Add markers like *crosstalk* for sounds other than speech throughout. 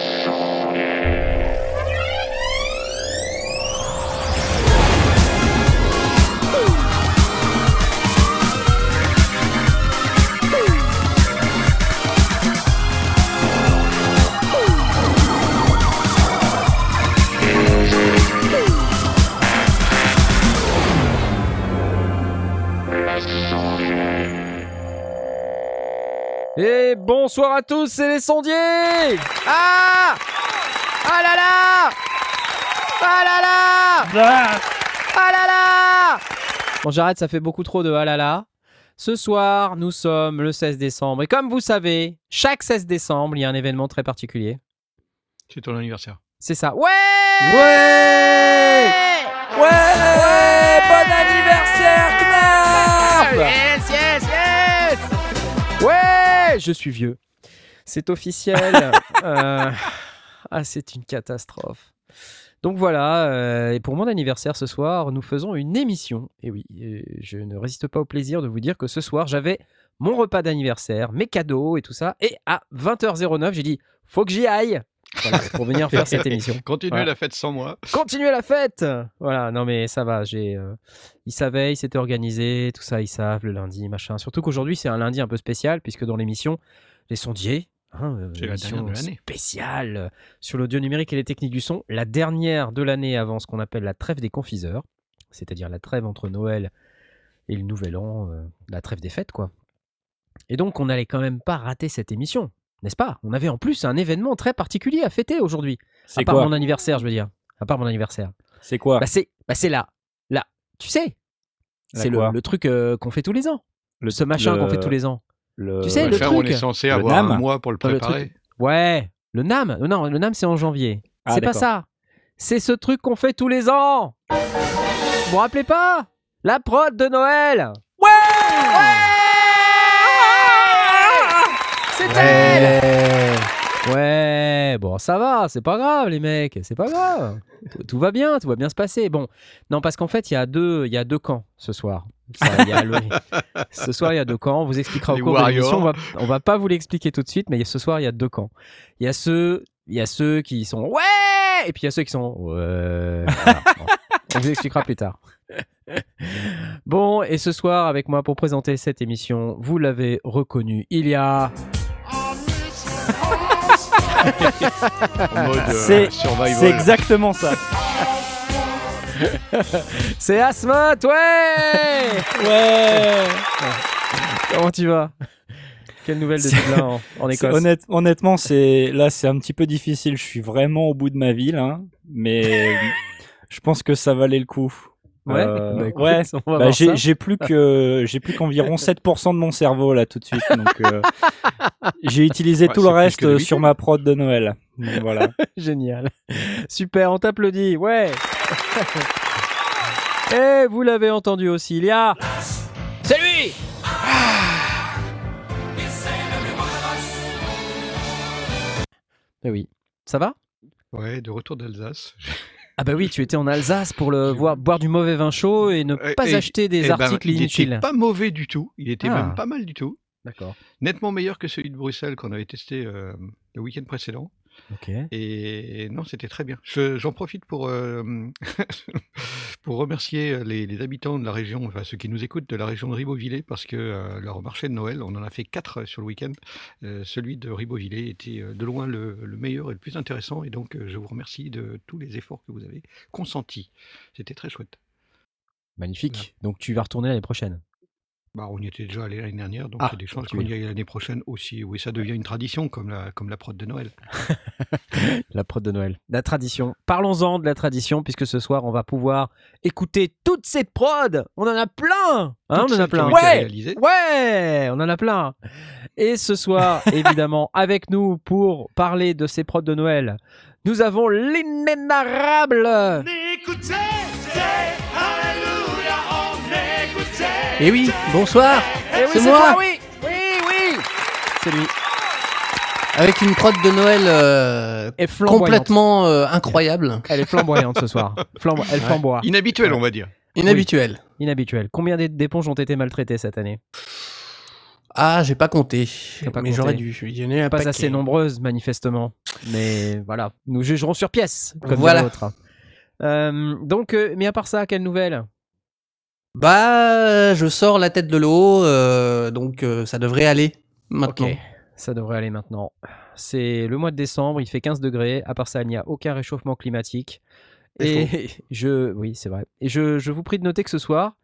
Et bonsoir à tous, c'est les sondiers Ah Ah là là Ah là là Ah là là Bon j'arrête, ça fait beaucoup trop de ah là là. Ce soir, nous sommes le 16 décembre. Et comme vous savez, chaque 16 décembre, il y a un événement très particulier. C'est ton anniversaire. C'est ça. Ouais Ouais Ouais, Bon anniversaire, Knarf Yes, yes, yes Ouais Je suis vieux. C'est officiel. *laughs* Euh, Ah, c'est une catastrophe. Donc voilà, euh, et pour mon anniversaire ce soir, nous faisons une émission. Et oui, je ne résiste pas au plaisir de vous dire que ce soir, j'avais mon repas d'anniversaire, mes cadeaux et tout ça. Et à 20h09, j'ai dit, faut que j'y aille Voilà, pour venir faire cette *laughs* émission. Continuez Voilà. la fête sans moi. Continuez la fête Voilà, non mais ça va, j'ai, euh, ils savaient, ils s'étaient organisés, tout ça, ils savent, le lundi, machin. Surtout qu'aujourd'hui, c'est un lundi un peu spécial, puisque dans l'émission, les sondiers, hein, euh, la dernière de l'année. spéciale euh, sur l'audio numérique et les techniques du son, la dernière de l'année avant ce qu'on appelle la trêve des confiseurs, c'est-à-dire la trêve entre Noël et le Nouvel An, euh, la trêve des fêtes, quoi. Et donc, on n'allait quand même pas rater cette émission, n'est-ce pas? On avait en plus un événement très particulier à fêter aujourd'hui. C'est À part quoi? mon anniversaire, je veux dire. À part mon anniversaire. C'est quoi? Bah c'est bah c'est là. Là, tu sais? C'est le, truc euh, qu'on fait tous les ans. Le- Ce machin le- qu'on fait tous les ans. Le- Tu sais, Ouais, le faire, on truc. est censé Le avoir NAM. un mois pour le préparer. Ouais, le NAM. Non, le NAM c'est en janvier. Ah, c'est pas ça. C'est ce truc qu'on fait tous les ans. Vous vous rappelez pas? La prod de Noël. Ouais C'est elle Ouais, bon, ça va, c'est pas grave, les mecs, c'est pas grave. Tout, tout va bien, tout va bien se passer. Bon, non, parce qu'en fait, il y a deux, il y a deux camps ce soir. Ça, il y a le- *laughs* Ce soir, il y a deux camps. On vous expliquera au cours de l'émission. On va, on va pas vous l'expliquer tout de suite, mais ce soir, il y a deux camps. Il y a ceux, il y a ceux qui sont ouais, et puis il y a ceux qui sont ouais. Voilà, bon. On vous expliquera plus tard. Bon, et ce soir, avec moi pour présenter cette émission, vous l'avez reconnu, il y a *laughs* euh. C'est exactement ça. *laughs* c'est Asmat, ouais Ouais. Comment tu vas? Quelle nouvelle de Dublin en, Écosse honnête- honnêtement, c'est là, c'est un petit peu difficile. Je suis vraiment au bout de ma vie là, mais *laughs* je pense que ça valait le coup. Ouais, Euh, bah, écoute, ouais. Bah, j'ai plus que j'ai plus qu'environ 7% de mon cerveau là tout de suite. Donc euh, *laughs* j'ai utilisé Ouais, tout le reste sur ma prod de Noël. Donc, voilà. Génial. Super, on t'applaudit. Ouais. *laughs* Et vous l'avez entendu aussi, il y a. C'est lui Eh oui. Ça va? Ouais, de retour d'Alsace. Ah bah oui, tu étais en Alsace pour le *laughs* voir, boire du mauvais vin chaud et ne Euh, pas et- acheter des Eh ben, articles il était inutiles. pas mauvais du tout. Il était Ah. même pas mal du tout. D'accord. Nettement meilleur que celui de Bruxelles qu'on avait testé euh, le week-end précédent. Et non, c'était très bien. Je- J'en profite pour, euh, *laughs* pour remercier les, les habitants de la région, enfin ceux qui nous écoutent de la région de Ribeauvillé, parce que euh, leur marché de Noël, on en a fait quatre sur le week-end. Euh, celui de Ribeauvillé était euh, de loin le, le meilleur et le plus intéressant. Et donc, euh, je vous remercie de tous les efforts que vous avez consentis. C'était très chouette. Magnifique. Donc tu vas retourner l'année prochaine. Bah, on y était déjà allé l'année dernière, donc Ah, il y a des chances qu'on y aille l'année prochaine aussi. Oui, ça devient une tradition comme la, comme la prod de Noël. *laughs* La prod de Noël. La tradition. Parlons-en de la tradition, puisque ce soir, on va pouvoir écouter toutes ces prods. On en a plein Hein, On en a plein. Ouais. Ouais On en a plein Et ce soir, *laughs* évidemment, avec nous pour parler de ces prods de Noël, nous avons l'inénarrable Et oui, bonsoir, Eh oui, C'est moi. toi, oui Oui, oui C'est lui. avec une prod de Noël euh, complètement euh, incroyable, Elle est flamboyante ce soir. *laughs* Flambo- Elle flamboie. Inhabituel, on va dire. inhabituelle. Inhabituelle. Combien d'é- d'éponges ont été maltraitées cette année? Ah, j'ai pas compté. Pas mais j'aurais dû. Il y en a Pas paquet. assez nombreuses, manifestement. Mais voilà, nous jugerons sur pièce, comme Voilà. l'autre. Euh, donc, mais à part ça, quelle nouvelle? Bah, je sors la tête de l'eau, euh, donc euh, ça devrait aller maintenant. Ok, ça devrait aller maintenant. C'est le mois de décembre, il fait 15 degrés. À part ça, il n'y a aucun réchauffement climatique. Et *laughs* je, oui, c'est vrai. Et je, je vous prie de noter que ce soir,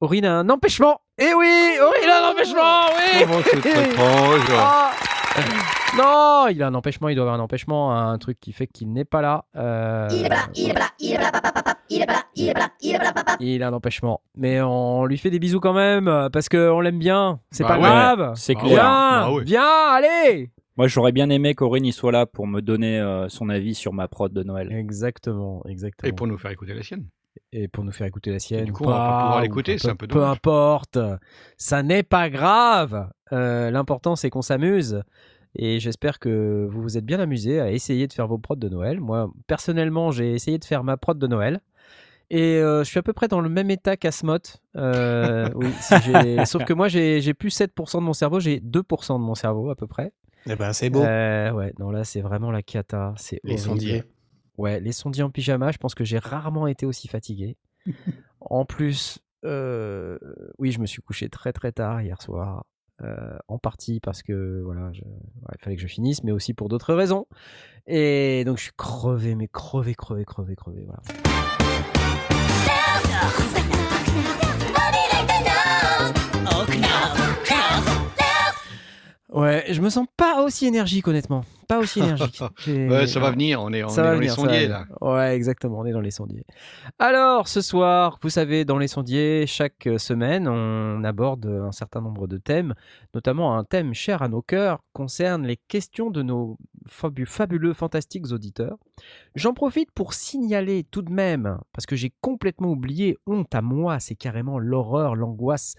Aurine a un empêchement. Eh oui, Aurine a un empêchement, oui. Comment *laughs* proche Ah *laughs* non, il a un empêchement, il doit avoir un empêchement, un truc qui fait qu'il n'est pas là. Euh, Il est pas là, il est pas là, il est pas là, papa, papa, il est pas là, il est pas là, il est pas là, papa. Il a un empêchement. Mais on lui fait des bisous quand même, parce qu'on l'aime bien. C'est Bah pas ouais, grave. C'est clair. Viens, Bah ouais. viens, allez Moi, j'aurais bien aimé qu'Aurine y soit là pour me donner euh, son avis sur ma prod de Noël. Exactement, exactement. Et pour nous faire écouter la sienne. et pour nous faire écouter la sienne. du ou coup, on va pas pouvoir ou l'écouter, peu- c'est un peu Peu dommage. importe, ça n'est pas grave. Euh, L'important, c'est qu'on s'amuse. Et j'espère que vous vous êtes bien amusés à essayer de faire vos prods de Noël. Moi, personnellement, j'ai essayé de faire ma prod de Noël. Et euh, je suis à peu près dans le même état qu'Asmot. Euh, *laughs* oui, si j'ai- Sauf que moi, j'ai j'ai plus 7% de mon cerveau, j'ai 2% de mon cerveau à peu près. Eh ben, c'est beau. Euh, ouais, non, là, c'est vraiment la cata. C'est Les horrible. sondiers. Ouais, les sondiers en pyjama, je pense que j'ai rarement été aussi fatigué. *laughs* en plus, euh, oui, je me suis couché très très tard hier soir. Euh, en partie parce que voilà, je- ouais, il fallait que je finisse, mais aussi pour d'autres raisons. Et donc je suis crevé, mais crevé, crevé, crevé, crevé. Voilà. Ouais, je me sens pas aussi énergique, honnêtement. Pas aussi énergique. *laughs* Ouais, ça va venir, on est, on dans venir, les sondiers là. Ouais, exactement, on est dans les sondiers. Alors, ce soir, vous savez, dans les sondiers, chaque euh, semaine, on aborde un certain nombre de thèmes, notamment un thème cher à nos cœurs, concerne les questions de nos fabuleux, fantastiques auditeurs. J'en profite pour signaler tout de même, parce que j'ai complètement oublié, honte à moi, c'est carrément l'horreur, l'angoisse.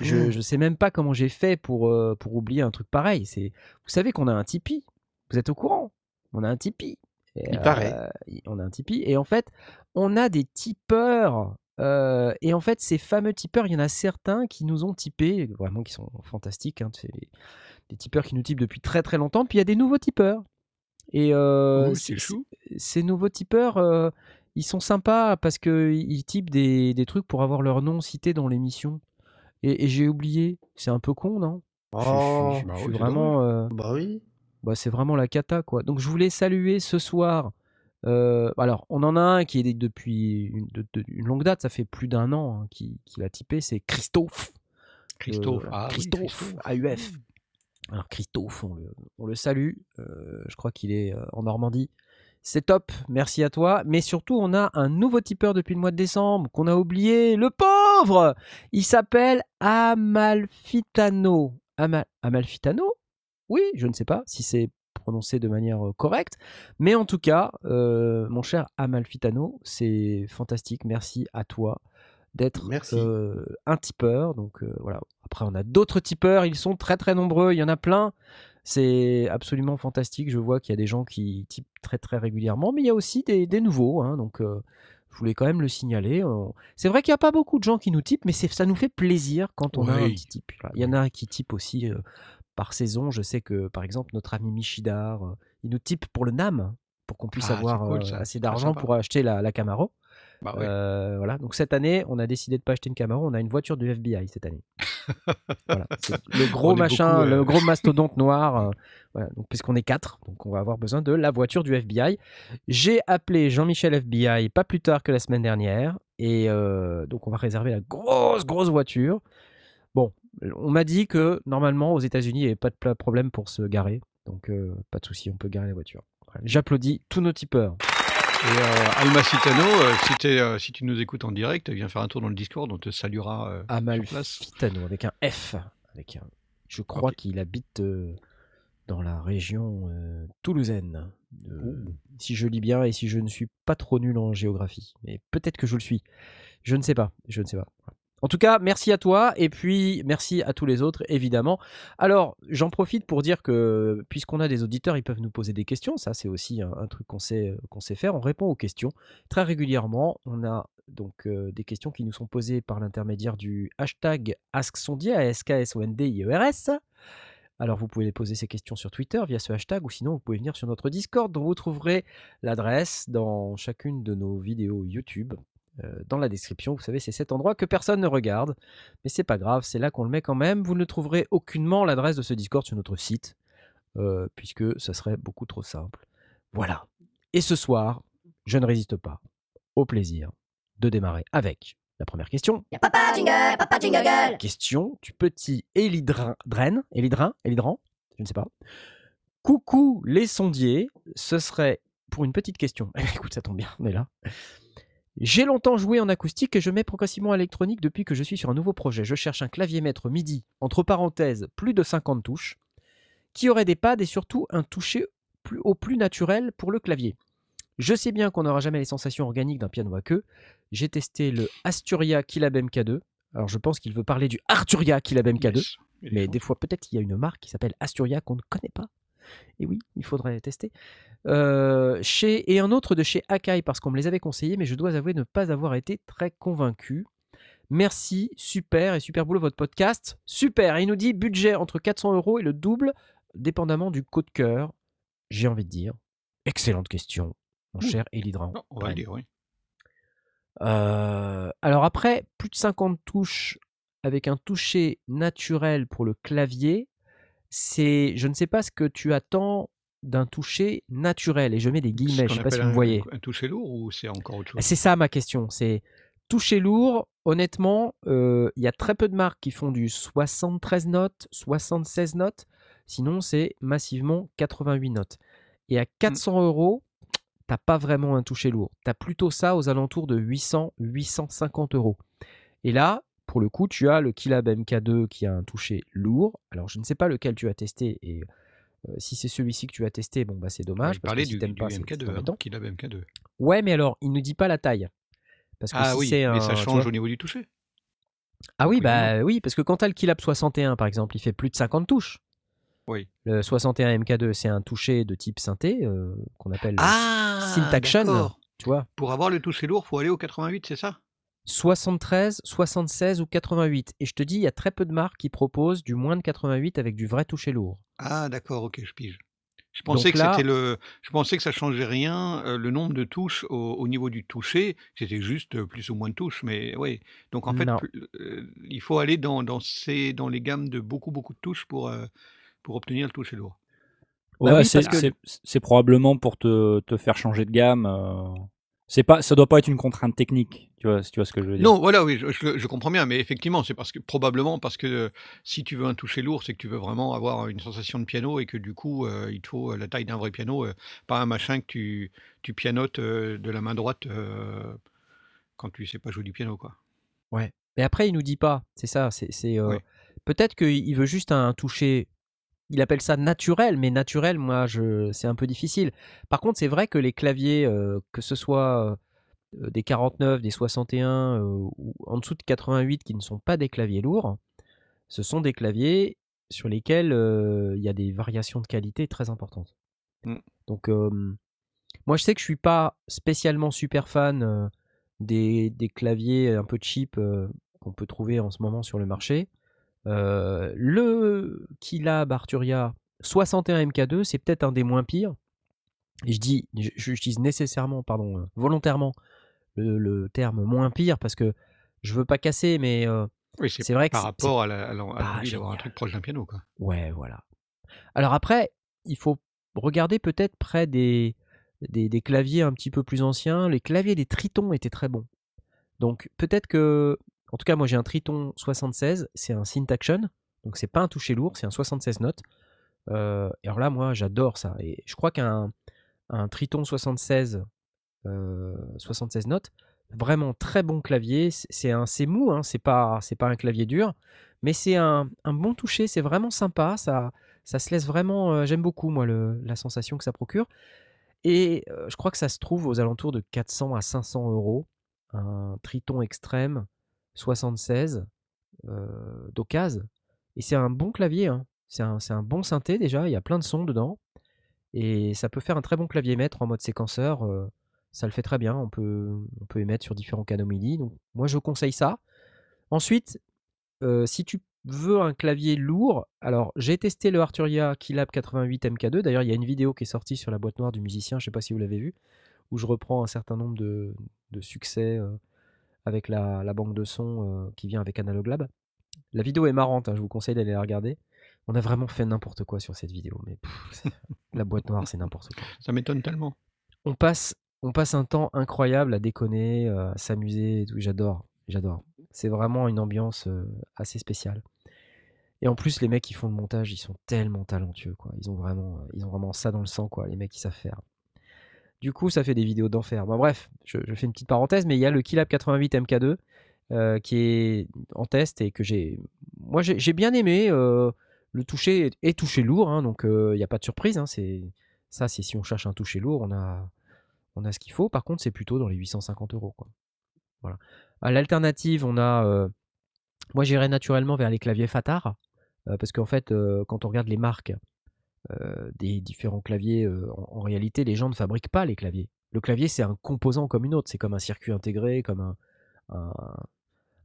Je, Mmh. je sais même pas comment j'ai fait pour, euh, pour oublier un truc pareil. C'est, vous savez qu'on a un Tipeee. Vous êtes au courant? On a un Tipeee. Et, Il paraît. euh, on a un Tipeee. Et en fait, on a des tipeurs. euh, et en fait, ces fameux tipeurs, il y en a certains qui nous ont tipés, vraiment qui sont fantastiques. Hein, des tipeurs qui nous typent depuis très très longtemps. Puis il y a des nouveaux tipeurs. Et euh, Oh, ces nouveaux tipeurs, euh, ils sont sympas parce qu'ils typent des, des trucs pour avoir leur nom cité dans l'émission. Et, et j'ai oublié. C'est un peu con, non? Je- je- je- Oh, je bah suis oui, vraiment. euh, bah oui. bah, c'est vraiment la cata, quoi. Donc, je voulais saluer ce soir. euh, alors, on en a un qui est depuis une, de- de- une longue date, ça fait plus d'un an hein, qu'il a typé, c'est Christophe. Christophe. Euh, ah oui, Christophe, AUF. Alors, Christophe, on le, salue. euh, je crois qu'il est euh, en Normandie. C'est top, merci à toi. Mais surtout, on a un nouveau tipeur depuis le mois de décembre qu'on a oublié. Le pauvre Il s'appelle Amalfitano. Ama- Amalfitano? Oui, je ne sais pas si c'est prononcé de manière euh, correcte. Mais en tout cas, mon cher Amalfitano, c'est fantastique. Merci à toi d'être euh, un tipeur. Donc euh, voilà. Après, on a d'autres tipeurs. Ils sont très très nombreux. Il y en a plein. C'est absolument fantastique. Je vois qu'il y a des gens qui typent très très régulièrement, mais il y a aussi des, des nouveaux. hein. donc, euh, je voulais quand même le signaler. C'est vrai qu'il n'y a pas beaucoup de gens qui nous typent, mais ça nous fait plaisir quand on a un petit type. Voilà. Il y en a qui typent aussi par saison. Je sais que, par exemple, notre ami Michidar, il nous type pour le NAM, pour qu'on puisse Ah, avoir cool, assez d'argent pour acheter la, la Camaro. Bah ouais. Euh, voilà. Donc cette année, on a décidé de pas acheter une Camaro, on a une voiture du FBI cette année. *laughs* voilà. Le gros On machin, beaucoup, euh, le gros *laughs* mastodonte noir. euh, voilà. Donc puisqu'on est quatre, donc on va avoir besoin de la voiture du FBI. J'ai appelé Jean-Michel FBI pas plus tard que la semaine dernière, et donc on va réserver la grosse grosse voiture. Bon, on m'a dit que normalement aux États-Unis il n'y avait pas de problème pour se garer, donc pas de souci, on peut garer la voiture. J'applaudis tous nos tipeurs. Et euh, Alma Citano, euh, si, euh, si tu nous écoutes en direct, viens faire un tour dans le Discord, on te saluera. euh. Amalfitano avec un F. Avec un... Je crois qu'il habite euh, dans la région euh, toulousaine. Si je lis bien et si je ne suis pas trop nul en géographie. Mais peut-être que je le suis. Je ne sais pas. Je ne sais pas. En tout cas, merci à toi et puis merci à tous les autres, évidemment. Alors, j'en profite pour dire que puisqu'on a des auditeurs, ils peuvent nous poser des questions. Ça, c'est aussi un, truc qu'on sait, qu'on sait faire. On répond aux questions très régulièrement. On a donc euh, des questions qui nous sont posées par l'intermédiaire du hashtag AskSondier, A-S-K-S-O-N-D-I-E-R-S. Alors vous pouvez poser ces questions sur Twitter via ce hashtag ou sinon vous pouvez venir sur notre Discord dont vous trouverez l'adresse dans chacune de nos vidéos YouTube. Euh, dans la description, vous savez, c'est cet endroit que personne ne regarde, mais c'est pas grave, c'est là qu'on le met quand même. Vous ne trouverez aucunement l'adresse de ce Discord sur notre site, euh, puisque ça serait beaucoup trop simple. Voilà. Et ce soir, je ne résiste pas au plaisir de démarrer avec la première question. Papa jingle, papa jingle. Question du petit Élidrin, Dren, Élidrin, Élidran, je ne sais pas. Coucou les sondiers, ce serait pour une petite question. *laughs* Écoute, ça tombe bien, on est là. J'ai longtemps joué en acoustique et je mets progressivement à l'électronique depuis que je suis sur un nouveau projet. Je cherche un clavier maître MIDI, entre parenthèses, plus de 50 touches, qui aurait des pads et surtout un toucher plus, au plus naturel pour le clavier. Je sais bien qu'on n'aura jamais les sensations organiques d'un piano à queue. J'ai testé le Asturia Kilab MK2. Alors je pense qu'il veut parler du Arturia Kilab MK2. Yes. Mais des fois, peut-être qu'il y a une marque qui s'appelle Asturia qu'on ne connaît pas. Et oui, il faudrait tester. Euh, chez, et un autre de chez Akai parce qu'on me les avait conseillés, mais je dois avouer ne pas avoir été très convaincu. Merci, super et super boulot votre podcast. Super, il nous dit budget entre 400 euros et le double, dépendamment du coup de cœur. J'ai envie de dire, excellente question, mon Ouh. cher Elidran. On va dire, oui. Euh, alors après, plus de 50 touches avec un toucher naturel pour le clavier, c'est, je ne sais pas ce que tu attends d'un toucher naturel, et je mets des guillemets, je qu'on sais pas si vous un- voyez. Un toucher lourd ou c'est encore autre chose? C'est ça ma question, c'est toucher lourd, honnêtement, euh, il y a très peu de marques qui font du 73 notes, 76 notes, sinon c'est massivement 88 notes. Et Mmh. à 400 euros, t'as pas vraiment un toucher lourd. T'as plutôt ça aux alentours de 800, 850 euros. Et là, pour le coup, tu as le Kilab MK2 qui a un toucher lourd. Alors, je ne sais pas lequel tu as testé et euh, si c'est celui-ci que tu as testé, bon bah c'est dommage si du, t'aimes du pas, c'est MK2, c'est hein, avait MK2. Ouais, mais alors, il ne dit pas la taille. Parce que Ah si oui, mais un, ça change au niveau du toucher. Ah oui, Oui, bah oui, parce que quand tu as le Kilab 61, par exemple, il fait plus de 50 touches. Oui. Le 61 MK2, c'est un toucher de type synthé euh, qu'on appelle Ah, Syntaction, d'accord. tu vois. Pour avoir le toucher lourd, faut aller au 88, c'est ça? 73, 76 ou 88. Et je te dis, il y a très peu de marques qui proposent du moins de 88 avec du vrai toucher lourd. Ah, d'accord, ok, je pige. Je pensais Donc que là- c'était le, je pensais que ça changeait rien, euh, le nombre de touches au, au niveau du toucher, c'était juste euh, plus ou moins de touches, mais oui. Donc en fait, plus- euh, il faut aller dans, dans ces, dans les gammes de beaucoup beaucoup de touches pour, euh, pour obtenir le toucher lourd. Bah Ouais, oui, c'est parce que- c'est- c'est probablement pour te, te faire changer de gamme. C'est pas, ça doit pas être une contrainte technique, tu vois, si tu vois ce que je veux dire. Non, voilà, oui, je, je- je comprends bien, mais effectivement, c'est parce que probablement parce que euh, si tu veux un toucher lourd, c'est que tu veux vraiment avoir une sensation de piano et que du coup, euh, il te faut euh, la taille d'un vrai piano, euh, pas un machin que tu, tu pianotes euh, de la main droite euh, quand tu sais pas jouer du piano, quoi. Ouais. Mais après, il nous dit pas. C'est ça. C'est c'est, euh, Ouais. peut-être qu'il veut juste un toucher. Il appelle ça naturel, mais naturel, moi, je, c'est un peu difficile. Par contre, c'est vrai que les claviers, euh, que ce soit euh, des 49, des 61 euh, ou en dessous de 88, qui ne sont pas des claviers lourds, ce sont des claviers sur lesquels il y a des variations de qualité très importantes. Mm. Donc, moi, je sais que je suis pas spécialement super fan des, des claviers un peu cheap qu'on peut trouver en ce moment sur le marché. Le Kilab Arturia 61 MK2, c'est peut-être un des moins pires. Et je dis, je, je utilise nécessairement, pardon, volontairement le, le terme moins pire parce que je veux pas casser, mais euh, Oui, c'est vrai que par rapport à la- à l'envie d'avoir un truc proche d'un piano, quoi. Ouais, voilà. Alors après, il faut regarder peut-être près des, des, des claviers un petit peu plus anciens. Les claviers des Tritons étaient très bons. Donc peut-être que, en tout cas, moi j'ai un Triton 76, c'est un Syntaction, donc c'est pas un toucher lourd, c'est un 76 notes. Euh, et alors là, moi j'adore ça. Et je crois qu'un un Triton 76, euh, 76 notes, vraiment très bon clavier. C'est- un, c'est mou, hein, c'est pas, pas un clavier dur, mais c'est un, bon toucher. C'est vraiment sympa. Ça, ça se laisse vraiment. euh, J'aime beaucoup moi la sensation que ça procure. Et euh, je crois que ça se trouve aux alentours de 400 à 500 euros. Un Triton extrême 76 euh, d'occasion. Et c'est un bon clavier. hein. C'est un, bon synthé déjà. Il y a plein de sons dedans. Et ça peut faire un très bon clavier maître en mode séquenceur. euh, Ça le fait très bien. On peut, on émettre sur différents canaux MIDI. Donc, moi, je conseille ça. Ensuite, euh, si tu veux un clavier lourd, alors j'ai testé le Arturia Keylab 88 MK2. D'ailleurs, il y a une vidéo qui est sortie sur la boîte noire du musicien. Je ne sais pas si vous l'avez vu, où je reprends un certain nombre de, de succès euh, avec la, la banque de sons euh, qui vient avec Analog Lab. La vidéo est marrante. hein, je vous conseille d'aller la regarder. On a vraiment fait n'importe quoi sur cette vidéo, mais pff, *laughs* la boîte noire, c'est n'importe quoi Ça m'étonne tellement. on passe, on passe un temps incroyable à déconner, euh, à s'amuser et tout. J'adore, j'adore. C'est vraiment une ambiance euh, assez spéciale. Et en plus, les mecs qui font le montage, ils sont tellement talentueux, quoi. Ils ont vraiment, ils ont vraiment ça dans le sang, quoi. Les mecs qui savent faire. Du coup, ça fait des vidéos d'enfer. Bon, bref, je, fais une petite parenthèse, mais il y a le Keylab 88 MK2 euh, qui est en test et que j'ai, moi, j'ai bien aimé. euh, le toucher est, touché lourd, hein, donc euh, il n'y a pas de surprise. hein, ça, c'est si on cherche un toucher lourd, on a, on a ce qu'il faut. Par contre, c'est plutôt dans les 850 euros. Voilà. À l'alternative, on a. euh, moi, j'irais naturellement vers les claviers Fatar. euh, parce qu'en fait, euh, quand on regarde les marques euh, des différents claviers, euh, en, réalité, les gens ne fabriquent pas les claviers. Le clavier, c'est un composant comme une autre. C'est comme un circuit intégré, comme un,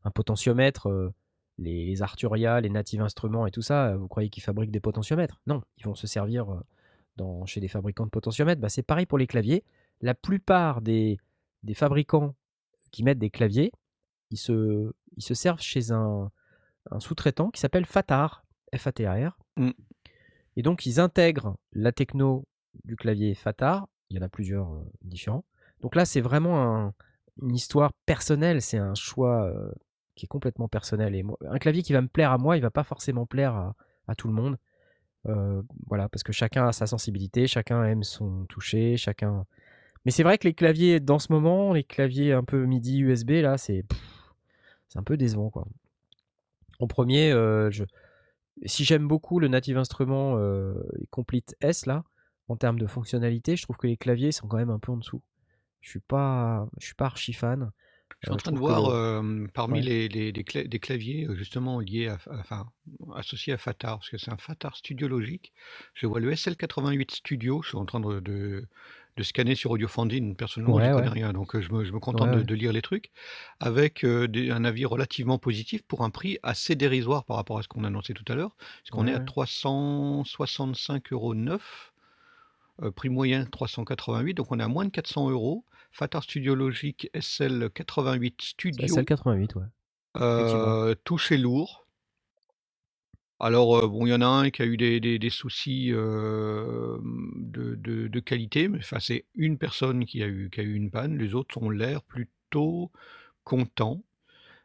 un, potentiomètre. euh, les, Arturia, les Native Instruments et tout ça, euh, vous croyez qu'ils fabriquent des potentiomètres? Non, ils vont se servir euh, dans, chez des fabricants de potentiomètres. Bah, c'est pareil pour les claviers. La plupart des, des fabricants qui mettent des claviers, ils se, ils se servent chez un, un sous-traitant qui s'appelle Fatar, F-A-T-A-R. Mm. Et donc, ils intègrent la techno du clavier Fatar. Il y en a plusieurs euh, différents. Donc là, c'est vraiment un- une histoire personnelle. C'est un choix euh, qui est complètement personnel. Et un clavier qui va me plaire à moi, il va pas forcément plaire à, tout le monde. Euh, voilà, parce que chacun a sa sensibilité, chacun aime son toucher, chacun. Mais c'est vrai que les claviers dans ce moment, les claviers un peu MIDI USB là, c'est un peu décevant quoi. En premier, je... si j'aime beaucoup le Native Instrument euh, Complete S là, en termes de fonctionnalité, je trouve que les claviers sont quand même un peu en dessous. Je suis pas, je suis pas archi fan. Je suis en Euh, train de voir euh, parmi Ouais. les, les- cla- des claviers justement liés à, à- enfin, associés à Fatar, parce que c'est un Fatar Studio Logic. Je vois le SL88 Studio, je suis en train de, de, de scanner sur Audiofandine. Personnellement, je ne connais ouais. rien, donc euh, je me, je me contente Ouais, de, lire les trucs, avec euh, des- un avis relativement positif pour un prix assez dérisoire par rapport à ce qu'on annonçait tout à l'heure, parce qu'on est à ouais. 365,9 euros euh, prix moyen 388, donc on est à moins de 400 euros. Fatar Studio Logic SL88 C'est Studio, SL88, ouais. Euh, touché lourd. Alors, bon, il y en a un qui a eu des, des- des soucis de, de- de qualité, mais enfin, c'est une personne qui a eu, qui a eu une panne. Les autres ont l'air plutôt contents.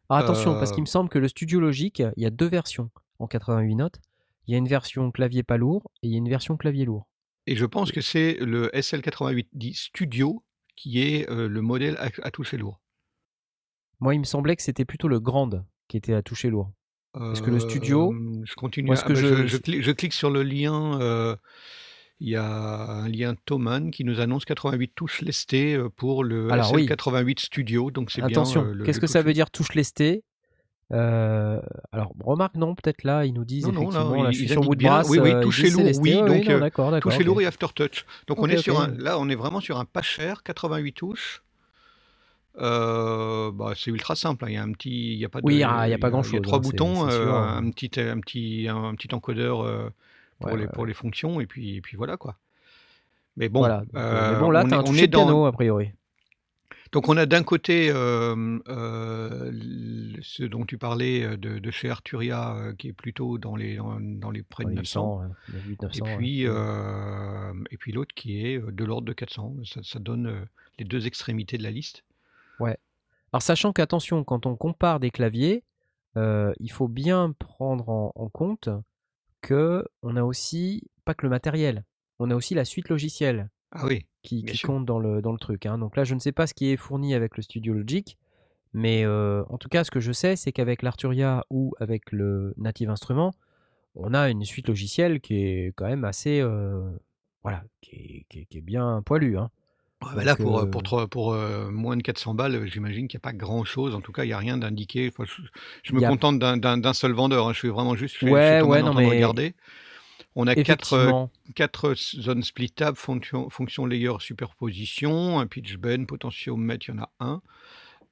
Alors attention, parce qu'il me semble que le Studio Logic, il y a deux versions en 88 notes. Il y a une version clavier pas lourd et il y a une version clavier lourd. et je pense que c'est le SL88 Studio qui est le modèle à, à toucher lourd. Moi, il me semblait que c'était plutôt le Grand qui était à toucher lourd. Parce que le Studio, je continue. ah que bah, je, clique, je clique sur le lien. Il y a un lien Thomann qui nous annonce 88 touches lestées pour le Alors oui, SL88 Studio. Donc c'est bien attention, qu'est-ce que ça veut dire touche lestée Euh, Alors, remarque, non, peut-être là, ils nous disent Non, non, là, effectivement, je ils, suis sur. Woodbrass, Oui, oui, c'est lourd, oui. Donc ok. lourd et aftertouch. Donc on est sur un. Là, on est vraiment sur un pas cher, 88 touches. Euh, bah, c'est ultra simple. hein. Il y a un petit, il y a pas Oui, il de, a, il y a pas y a, il y a trois hein, boutons, euh, sûr. un petit, un petit, un, petit encodeur euh, pour Ouais, les, pour les fonctions et puis, et puis voilà quoi. Mais bon, Voilà. donc, mais bon, là, on as est, un on est de piano, dans. a priori. Donc on a d'un côté ce dont tu parlais de, de chez Arturia, qui est plutôt dans les, dans, dans les près Dans de les 900. 800, ouais, 800, Et 900, ouais. puis, Mm. euh, et puis l'autre qui est de l'ordre de 400. Ça, ça donne les deux extrémités de la liste. Ouais. Alors, sachant qu'attention, quand on compare des claviers, euh, il faut bien prendre en, en compte que on a aussi, pas que le matériel, on a aussi la suite logicielle Ah oui, qui, compte dans le, dans le truc. hein. Donc là, je ne sais pas ce qui est fourni avec le Studio Logic, mais euh, en tout cas, ce que je sais, c'est qu'avec l'Arturia ou avec le Native Instrument, on a une suite logicielle qui est quand même assez, euh, voilà, qui est, qui est- qui est bien poilue. hein. Ah bah là, Donc, pour, euh, pour, trois- pour moins de 400 balles, j'imagine qu'il n'y a pas grand-chose. En tout cas, il n'y a rien d'indiqué. Enfin, je, je me a contente d'un seul vendeur. hein. Je suis vraiment juste chez Ouais, non, mais regarder. On a quatre, zones splittables, fonction, fonction layer superposition, un pitch bend, potentiomet, il y en a un.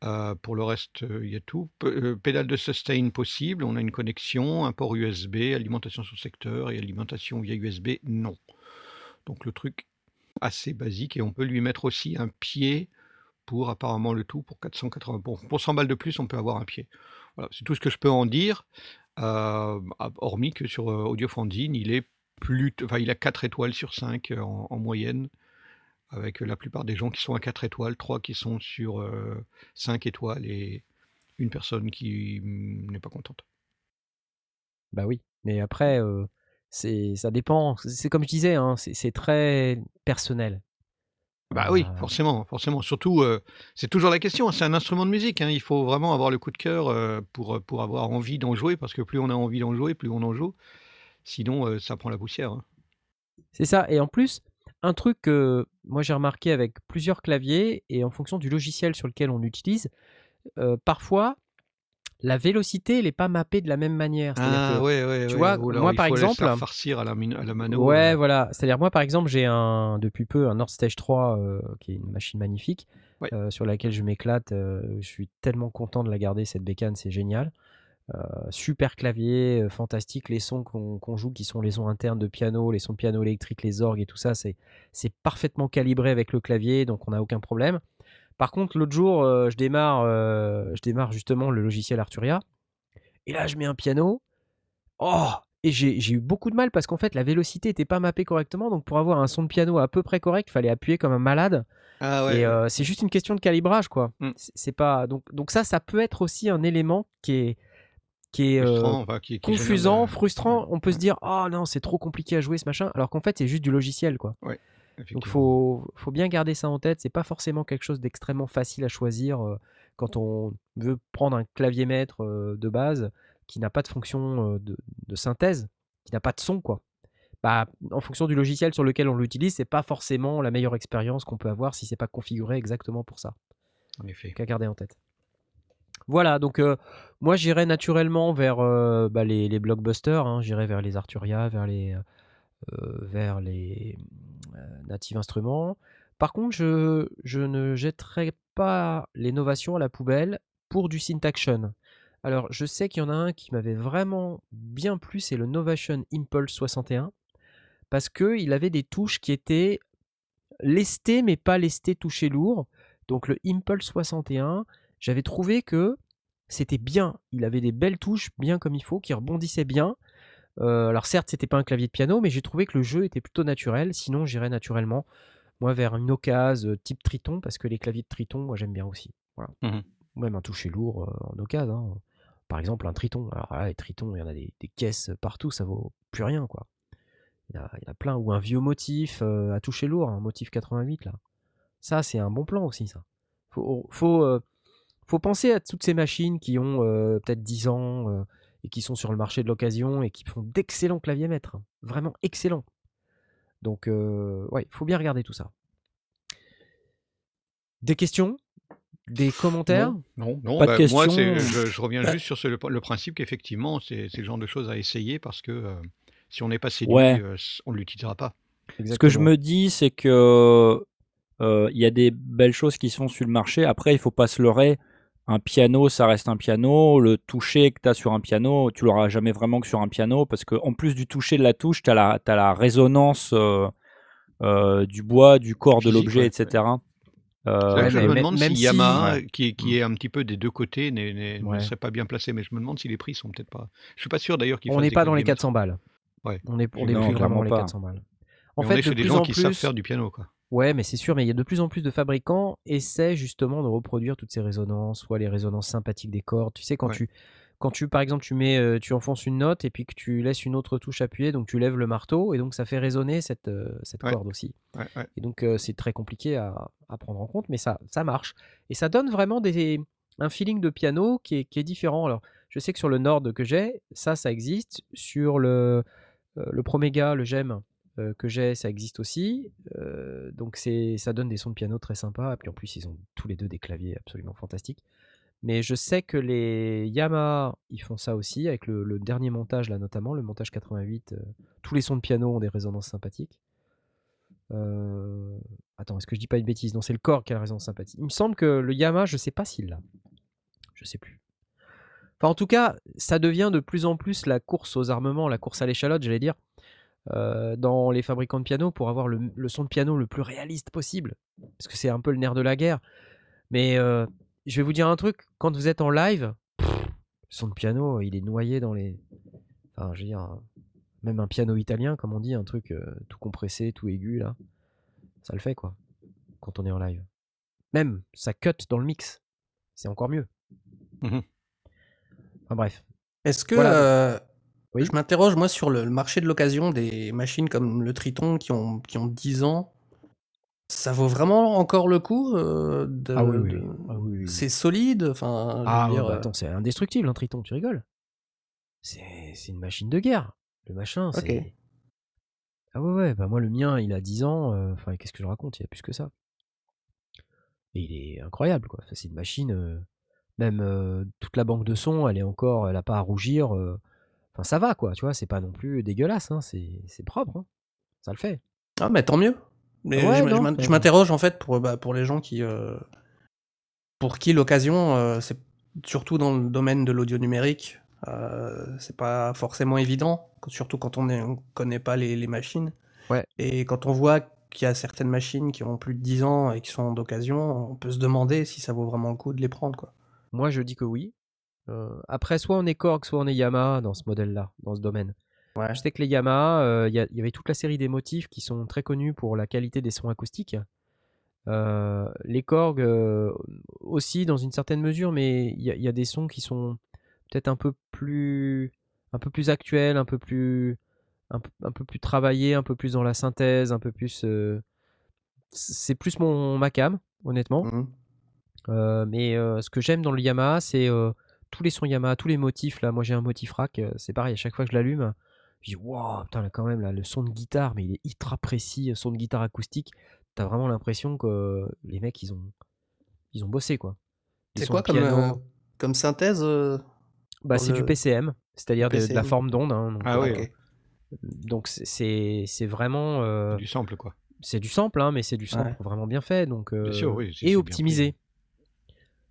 Euh, pour le reste, euh, il y a tout. P- euh, pédale de sustain possible, on a une connexion, un port USB, alimentation sur secteur et alimentation via USB, non. Donc le truc assez basique et on peut lui mettre aussi un pied pour apparemment le tout pour 480. Bon, pour 100 balles de plus, on peut avoir un pied. Voilà, c'est tout ce que je peux en dire. euh, hormis que sur euh, Audiofanzine, il est plus, enfin, il a 4 étoiles sur 5 euh, en, en moyenne, avec la plupart des gens qui sont à 4 étoiles, 3 qui sont sur euh, 5 étoiles et une personne qui mm, n'est pas contente. Bah oui, mais après, euh, c'est, ça dépend. C'est comme je disais, hein, c'est, très personnel. Bah oui, Euh, forcément, forcément. Surtout, euh, c'est toujours la question. C'est un instrument de musique. hein, Il faut vraiment avoir le coup de cœur euh, pour, pour avoir envie d'en jouer, parce que plus on a envie d'en jouer, plus on en joue. Sinon, euh, ça prend la poussière. hein. C'est ça. Et en plus, un truc que moi j'ai remarqué avec plusieurs claviers et en fonction du logiciel sur lequel on l'utilise, euh, parfois la vélocité elle n'est pas mappée de la même manière. Ah que- ouais, ouais, tu ouais. vois, alors, moi, par exemple- la farcir à la, à la mano. Ouais, euh. voilà. C'est-à-dire moi par exemple j'ai un depuis peu un Nord Stage 3 euh, qui est une machine magnifique Ouais. euh, sur laquelle je m'éclate. euh, je suis tellement content de la garder cette bécane, c'est génial. Super clavier, fantastique. Les sons qu'on joue qui sont les sons internes de piano, les sons de piano électrique, les orgues et tout ça, c'est c'est parfaitement calibré avec le clavier, donc on n'a aucun problème. Par contre, l'autre jour, euh, je démarre, euh, je démarre justement le logiciel Arturia, et là je mets un piano. Oh Et j'ai eu beaucoup de mal parce qu'en fait la vélocité n'était pas mappée correctement, donc pour avoir un son de piano à peu près correct, il fallait appuyer comme un malade. Ah ouais. et euh, c'est juste une question de calibrage, quoi. Mm. C'est pas donc donc ça, ça peut être aussi un élément qui est qui est euh, frustrant, enfin, qui- confusant, frustrant. ouais. On peut se dire oh non c'est trop compliqué à jouer ce machin, alors qu'en fait c'est juste du logiciel, quoi. Donc Effectivement. faut, faut bien garder ça en tête. C'est pas forcément quelque chose d'extrêmement facile à choisir euh, quand on veut prendre un clavier maître euh, de base qui n'a pas de fonction euh, de, de synthèse, qui n'a pas de son quoi. Bah, en fonction du logiciel sur lequel on l'utilise, c'est pas forcément la meilleure expérience qu'on peut avoir si c'est pas configuré exactement pour ça. En effet. Qu'à garder en tête. Voilà, donc moi j'irai naturellement vers bah, les, les blockbusters, hein. j'irai vers les Arturia, vers les, vers les euh, Native Instruments. Par contre, je, je ne jetterai pas les novations à la poubelle pour du Syntaction. Alors, je sais qu'il y en a un qui m'avait vraiment bien plu, c'est le Novation Impulse 61, parce qu'il avait des touches qui étaient lestées, mais pas lestées touchées lourd. Donc, le Impulse 61, j'avais trouvé que c'était bien. Il avait des belles touches, bien comme il faut, qui rebondissaient bien. Euh, alors certes, c'était pas un clavier de piano, mais j'ai trouvé que le jeu était plutôt naturel. Sinon, j'irais naturellement, moi, vers une occasion type Triton, parce que les claviers de Triton, moi, j'aime bien aussi. Voilà. Ou Même un toucher lourd euh, en occasion. hein. Par exemple, un Triton. Alors là, les Tritons, il y en a des, des caisses partout, ça vaut plus rien, quoi. Il y, en a, il y en a plein. Ou un vieux motif euh, à toucher lourd, un motif 88, là. Ça, c'est un bon plan aussi, ça. Faut, faut, euh, faut penser à toutes ces machines qui ont euh, peut-être 10 ans euh, et qui sont sur le marché de l'occasion et qui font d'excellents claviers maîtres. hein. Vraiment excellents. Donc, euh, ouais, il faut bien regarder tout ça. Des questions? Des commentaires? Non, non, Pas de bah, question. moi, je, je reviens Bah. juste sur ce- le, le principe qu'effectivement, c'est le genre de choses à essayer parce que euh, si on n'est pas séduit, Ouais. euh, on ne l'utilisera pas. Ce que je me dis, c'est que euh, il y a des belles choses qui sont sur le marché. Après, il faut pas se leurrer. Un piano, ça reste un piano. Le toucher que tu as sur un piano, tu l'auras jamais vraiment que sur un piano parce que en plus du toucher de la touche, tu as la, t'as la résonance euh, euh, du bois, du corps de l'objet, ouais, etc. C'est Euh, je mais me même- demande même si Yamaha, Ouais. qui, qui est un petit peu des deux côtés, Ouais. ne serait pas bien placé. Mais je me demande si les prix sont peut-être pas. Je suis pas sûr d'ailleurs qu'ils On n'est pas dans les claviers 400 balles. Ouais. On est, on est Non, plus vraiment clairement les pas. 400 balles. En Mais fait, on est de des plus gens en qui plus, savent faire du piano, quoi. Ouais, mais c'est sûr, mais il y a de plus en plus de fabricants essaient justement de reproduire toutes ces résonances, soit les résonances sympathiques des cordes. Tu sais, quand Ouais. tu, quand tu, par exemple, tu mets, euh, tu enfonces une note et puis que tu laisses une autre touche appuyée, donc tu lèves le marteau et donc ça fait résonner cette, euh, cette Ouais. corde aussi. Ouais. Et donc euh, c'est très compliqué à, à prendre en compte, mais ça, ça marche. Et ça donne vraiment des, un feeling de piano qui est, qui est différent. Alors, je sais que sur le Nord que j'ai, ça, ça existe. Sur le, le Promega, le GEM euh, que j'ai, ça existe aussi. Euh, donc c'est, ça donne des sons de piano très sympas. Et puis en plus, ils ont tous les deux des claviers absolument fantastiques. Mais je sais que les Yamaha, ils font ça aussi, avec le, dernier montage, là, notamment, le montage 88. euh, tous les sons de piano ont des résonances sympathiques. Attends, est-ce que je dis pas une bêtise? Non, c'est le corps qui a la résonance sympathique. Il me semble que le Yamaha, je sais pas s'il l'a. Je sais plus. Enfin, en tout cas, ça devient de plus en plus la course aux armements, la course à l'échalote, j'allais dire, euh, dans les fabricants de piano pour avoir le, le son de piano le plus réaliste possible. Parce que c'est un peu le nerf de la guerre. Mais euh, je vais vous dire un truc, quand vous êtes en live, pff, le son de piano, il est noyé dans les. Enfin, je veux dire, même un piano italien, comme on dit, un truc euh, tout compressé, tout aigu, là, ça le fait, quoi, quand on est en live. Même, ça cut dans le mix. C'est encore mieux. Mhm. Enfin, bref. Est-ce que Voilà. Oui. je m'interroge moi sur le le marché de l'occasion des machines comme le Triton qui ont, qui ont 10 ans Ça vaut vraiment encore le coup euh, de, Ah oui, oui. de- Ah oui. C'est solide, enfin, je Ah, dire, bah, euh, attends, c'est indestructible, un Triton, tu rigoles C'est c'est une machine de guerre. Le machin, Ok. c'est. Ah ouais, ouais, bah moi le mien, il a 10 ans, euh, enfin, qu'est-ce que je raconte? Il y a plus que ça. Et il est incroyable, quoi. Enfin, c'est une machine, euh, même euh, toute la banque de sons, elle est encore, elle a pas à rougir. euh, Enfin, ça va, quoi, tu vois, c'est pas non plus dégueulasse, hein, c'est propre, hein. ça le fait. Ah, mais tant mieux. Mais Ouais, je m'interroge en fait pour, bah, pour les gens qui. euh, pour qui l'occasion, euh, c'est surtout dans le domaine de l'audio numérique, euh, c'est pas forcément évident, surtout quand on ne connaît pas les, les machines. Ouais. Et quand on voit qu'il y a certaines machines qui ont plus de 10 ans et qui sont d'occasion, on peut se demander si ça vaut vraiment le coup de les prendre. Quoi. Moi, je dis que oui. Euh, après, soit on est Korg, soit on est Yamaha dans ce modèle-là, dans ce domaine. Ouais. Je sais que les Yamaha, euh, il y, il y avait toute la série des motifs qui sont très connus pour la qualité des sons acoustiques. Euh, les Korg euh, aussi dans une certaine mesure, mais il y, a- il y a des sons qui sont peut-être un peu plus, un peu plus actuels, un peu plus, un, peu- un peu plus travaillés, un peu plus dans la synthèse, un peu plus. euh, c'est plus mon ma cam, honnêtement. Euh, mais euh, ce que j'aime dans le Yamaha, c'est euh, tous les sons Yamaha, tous les motifs. Là, moi j'ai un motif rack, euh, c'est pareil, à chaque fois que je l'allume, je dis waouh, putain, là, quand même, là, le son de guitare, mais il est ultra précis, son de guitare acoustique. T'as vraiment l'impression que euh, les mecs, ils ont, ils ont bossé quoi. C'est quoi comme, euh, synthèse euh, bah, c'est du PCM, c'est-à-dire de, de la forme d'onde. hein, donc, Ah euh, oui, Ok. ouais. donc c'est- vraiment. euh, Du sample, quoi. c'est du sample, hein, mais c'est du sample Ouais. vraiment bien fait, donc euh, sûr, oui, et bien optimisé.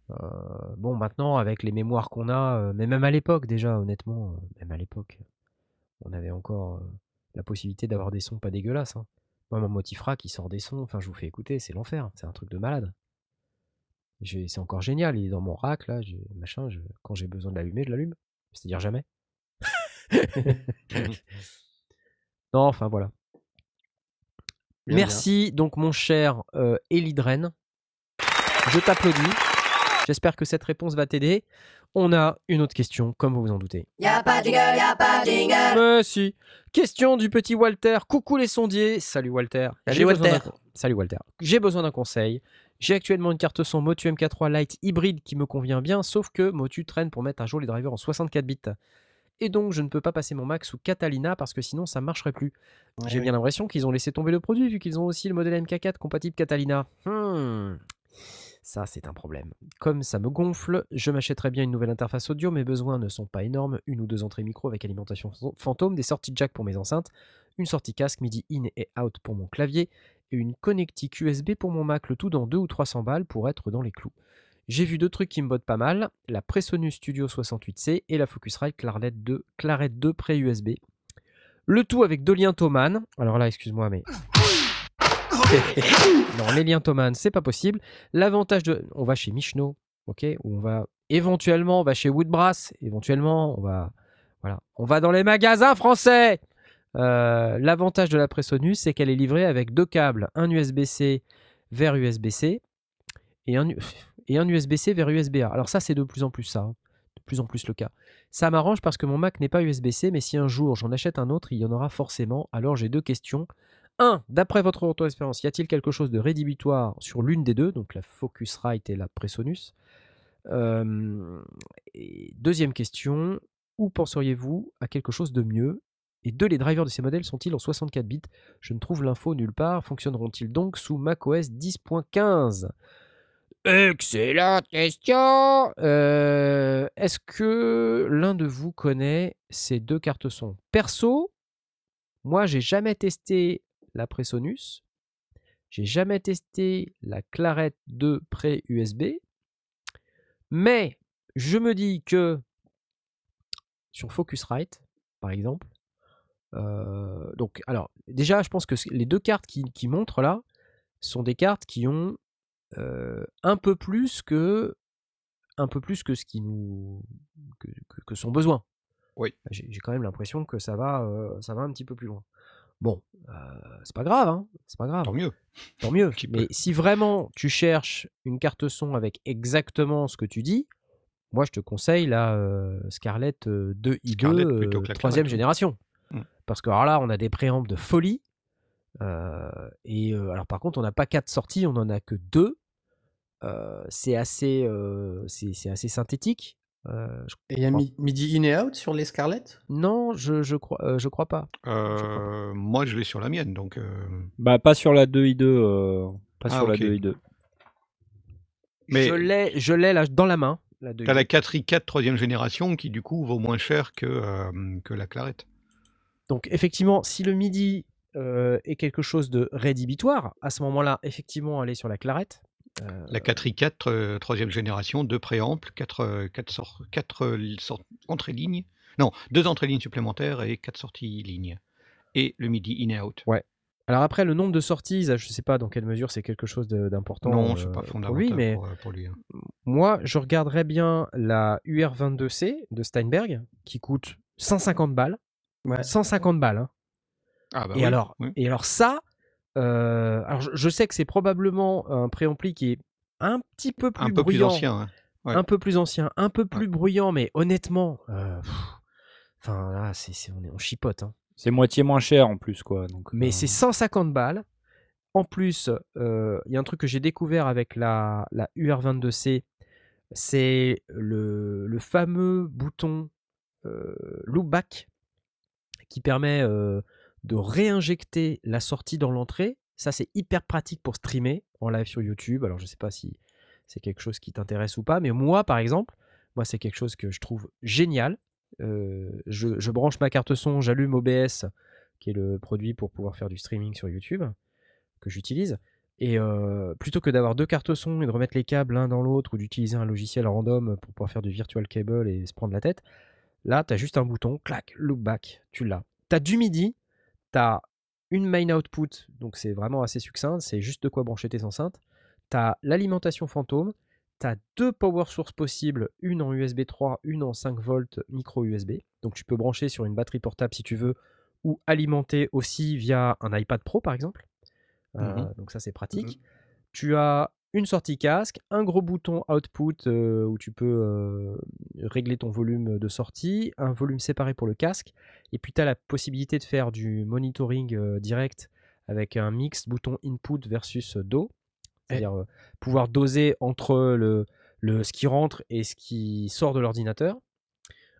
Euh, bon, maintenant avec les mémoires qu'on a, euh, mais même à l'époque déjà, honnêtement, euh, même à l'époque, on avait encore la possibilité d'avoir des sons pas dégueulasses. hein. Moi, mon motif rack, il sort des sons, enfin, je vous fais écouter, c'est l'enfer, c'est un truc de malade. C'est encore génial, il est dans mon rack là, machin, je- quand j'ai besoin de l'allumer, je l'allume. C'est-à-dire jamais. *laughs* *laughs* non, enfin voilà. Bien, Merci donc mon cher euh, Elidren. Je t'applaudis. J'espère que cette réponse va t'aider. On a une autre question, comme vous vous en doutez. Y'a pas de jingle, y'a pas de jingle. Mais si. Question du petit Walter. Coucou les sondiers. Salut Walter. Salut Walter. Salut Walter. J'ai besoin d'un conseil. J'ai actuellement une carte son Motu MK3 Lite hybride qui me convient bien, sauf que Motu traîne pour mettre à jour les drivers en 64 bits. Et donc je ne peux pas passer mon Mac sous Catalina parce que sinon ça marcherait plus. Ouais, J'ai bien l'impression qu'ils ont laissé tomber le produit vu qu'ils ont aussi le modèle MK4 compatible Catalina. Hmm. Ça, c'est un problème. Comme ça me gonfle, je m'achèterais bien une nouvelle interface audio. Mes besoins ne sont pas énormes. Une ou deux entrées micro avec alimentation fan- fantôme, des sorties jack pour mes enceintes, une sortie casque MIDI in et out pour mon clavier et une connectique USB pour mon Mac. Le tout dans 2 ou 300 balles pour être dans les clous. J'ai vu deux trucs qui me bottent pas mal la Presonus Studio 68C et la Focusrite Claret 2, Claret 2 pré-USB. Le tout avec deux liens Thomann. Alors là, excuse-moi, mais. *laughs* *laughs* non, les liens Thomann, c'est pas possible. L'avantage de. On va chez Michno, ok Ou on va. Éventuellement, on va chez Woodbrass. Éventuellement, on va. Voilà. On va dans les magasins français Euh, L'avantage de la Presonus, c'est qu'elle est livrée avec deux câbles, un USB-C vers USB-C et un, et USB-C vers USB-A. Alors ça, c'est de plus en plus ça, hein. de plus en plus le cas. Ça m'arrange parce que mon Mac n'est pas USB-C, mais si un jour j'en achète un autre, il y en aura forcément. Alors j'ai deux questions. 1. D'après votre retour d'expérience, y a-t-il quelque chose de rédhibitoire sur l'une des deux, donc la Focusrite et la Presonus? Euh, et Deuxième question, où penseriez-vous à quelque chose de mieux? Et deux, les drivers de ces modèles sont-ils en 64 bits? Je ne trouve l'info nulle part. Fonctionneront-ils donc sous macOS 10.15 Excellente question. Euh, Est-ce que l'un de vous connaît ces deux cartes son Perso, moi, j'ai jamais testé la Presonus. J'ai jamais testé la Claret 2 pré USB. Mais je me dis que sur Focusrite, par exemple, euh, donc, alors, déjà, je pense que les deux cartes qui, qui montrent là sont des cartes qui ont euh, un peu plus que un peu plus que ce qui nous que, que- que son besoin. Oui. J'ai j'ai quand même l'impression que ça va euh, ça va un petit peu plus loin. Bon, euh, c'est pas grave, hein, c'est pas grave, Tant mieux. tant mieux. *laughs* Mais si vraiment tu cherches une carte son avec exactement ce que tu dis, moi je te conseille la euh, Scarlett euh, 2i2 Scarlett plutôt euh, que la troisième Claret, oui. génération. Mm. Parce que alors là, on a des préampes de folie. Euh, et alors par contre, on n'a pas quatre sorties, on en a que deux. C'est assez, c'est c'est assez synthétique. Euh, je- Et il y a mi- midi in et out sur les Scarlett Non, je, je crois, euh, je crois pas. Euh, moi, je l'ai sur la mienne, donc. euh, Bah, pas sur la 2i2. euh, Pas Ah, sur la 2i2. Mais- Je l'ai, je l'ai là dans la main. La T'as la 4i4 troisième génération qui, du coup, vaut moins cher que, euh, que la Clarette. Donc effectivement, si le midi euh, est quelque chose de rédhibitoire, à ce moment-là, effectivement, aller sur la clarette. Euh, La 4i4 euh, troisième génération, deux préamples, quatre, euh, quatre, sor- quatre, euh, entrées lignes. Non, deux entrées lignes supplémentaires et quatre sorties lignes. Et le midi in et out. Alors après, le nombre de sorties, je ne sais pas dans quelle mesure c'est quelque chose d'important non, euh, pas pour fondamental lui, mais pour, euh, pour lui. hein. moi, je regarderais bien la UR22C de Steinberg, qui coûte 150 balles. Ouais. 150 balles. hein. Ah bah et, oui, alors, oui. et alors ça, euh, alors je, je sais que c'est probablement un préampli qui est un petit peu plus un peu plus bruyant, ancien. hein. ouais. un peu plus ancien, un peu plus Ouais. bruyant, mais honnêtement, euh, pff, enfin là, c'est, c'est- on, est, on chipote. hein. C'est moitié moins cher en plus, quoi. Donc, Mais euh, c'est 150 balles. En plus, euh, il y a un truc que j'ai découvert avec la, la UR22C, c'est le, le fameux bouton euh, loopback qui permet euh, de réinjecter la sortie dans l'entrée. Ça, c'est hyper pratique pour streamer en live sur YouTube. Alors, je ne sais pas si c'est quelque chose qui t'intéresse ou pas, mais moi, par exemple, moi, c'est quelque chose que je trouve génial. Euh, je, branche ma carte son, j'allume OBS, qui est le produit pour pouvoir faire du streaming sur YouTube, que j'utilise. Et euh, plutôt que d'avoir deux cartes son et de remettre les câbles l'un dans l'autre ou d'utiliser un logiciel random pour pouvoir faire du virtual cable et se prendre la tête, là, tu as juste un bouton, clac, loopback, tu l'as. Tu as du MIDI, tu as une main output, donc c'est vraiment assez succinct, c'est juste de quoi brancher tes enceintes. Tu as l'alimentation fantôme, tu as deux power sources possibles, une en USB 3, une en 5 volts micro USB. Donc tu peux brancher sur une batterie portable si tu veux, ou alimenter aussi via un iPad Pro par exemple. Euh, Mhm. Donc ça c'est pratique. Tu as une sortie casque, un gros bouton output euh, où tu peux euh, régler ton volume de sortie, un volume séparé pour le casque, et puis tu as la possibilité de faire du monitoring euh, direct avec un mix bouton input versus DO, c'est-à-dire pouvoir doser entre le, le, ce qui rentre et ce qui sort de l'ordinateur.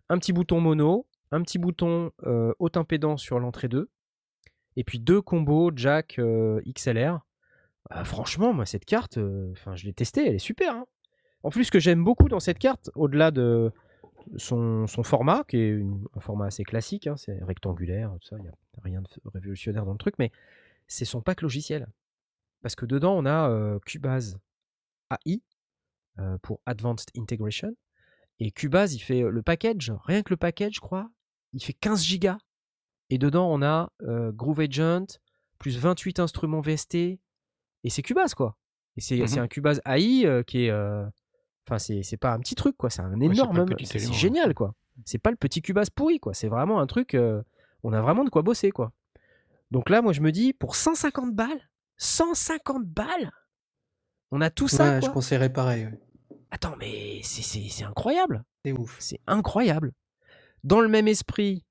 Un petit bouton mono, un petit bouton haute impédance sur l'entrée 2, et puis deux combos jack XLR. Euh, franchement, moi, cette carte, euh, je l'ai testée, elle est super. hein. En plus, ce que j'aime beaucoup dans cette carte, au-delà de son, format, qui est un format assez classique, hein, c'est rectangulaire, tout ça, il n'y a rien de révolutionnaire dans le truc, mais c'est son pack logiciel. Parce que dedans, on a euh, Cubase AI euh, pour Advanced Integration. Et Cubase, il fait le package, rien que le package, je crois, il fait 15 gigas. Et dedans, on a Groove Agent, plus 28 instruments VST. Et c'est Cubase, quoi. Et c'est c'est un Cubase AI euh, qui est. euh, Enfin, c'est c'est pas un petit truc, quoi. C'est un énorme. c'est génial, quoi. C'est pas le petit Cubase pourri, quoi. C'est vraiment un truc. euh, on a vraiment de quoi bosser, quoi. Donc là, moi, je me dis, pour 150 balles, 150 balles, on a tout ça, Ouais, je conseillerais pareil. ouais. Attends, mais c'est- c'est c'est incroyable. C'est ouf. C'est incroyable. Dans le même esprit,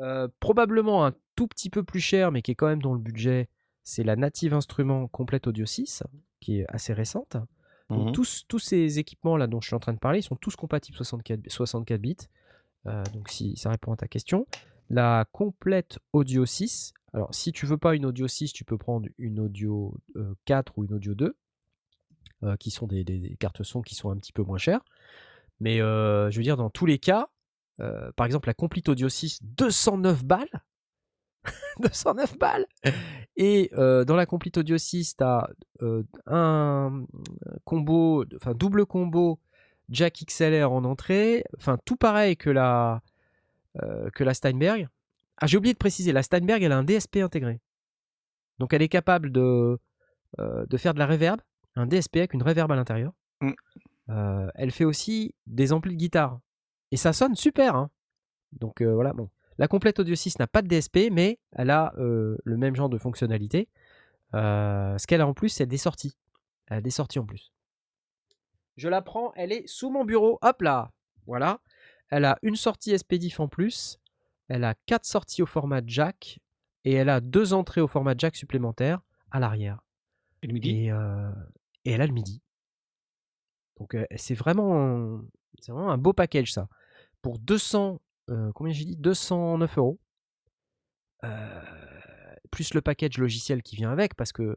euh, probablement un tout petit peu plus cher, mais qui est quand même dans le budget, c'est la Native Instrument Complete Audio 6, qui est assez récente. Donc, Mhm. tous, tous ces équipements-là dont je suis en train de parler, ils sont tous compatibles 64, 64 bits. Euh, donc si ça répond à ta question. La Complete Audio 6, alors si tu veux pas une Audio 6, tu peux prendre une Audio euh, 4 ou une Audio 2. euh, qui sont des, des- des cartes son qui sont un petit peu moins chères. Mais euh, je veux dire, dans tous les cas, euh, par exemple, la Complete Audio 6, 209 balles. *laughs* 209 balles. *laughs* Et euh, dans la Complete Audio 6, tu as un combo, enfin double combo jack XLR en entrée, enfin tout pareil que la, euh, que la Steinberg. Ah, j'ai oublié de préciser, la Steinberg, elle a un DSP intégré. Donc elle est capable de, euh, de faire de la reverb, un DSP avec une reverb à l'intérieur. Mm. Elle fait aussi des amplis de guitare. Et ça sonne super. hein. Donc voilà, bon. La complète Audio 6 n'a pas de DSP, mais elle a euh, le même genre de fonctionnalité. Euh, ce qu'elle a en plus, c'est des sorties. Elle a des sorties en plus. Je la prends, elle est sous mon bureau. Hop là Voilà. Elle a une sortie SPDIF en plus. Elle a quatre sorties au format jack. Et elle a deux entrées au format jack supplémentaires à l'arrière. Et le midi? Et, euh, et elle a le midi. Donc c'est vraiment, c'est vraiment un beau package ça. Pour 200, euh, combien j'ai dit? 209 euros. Euh, plus le package logiciel qui vient avec, parce que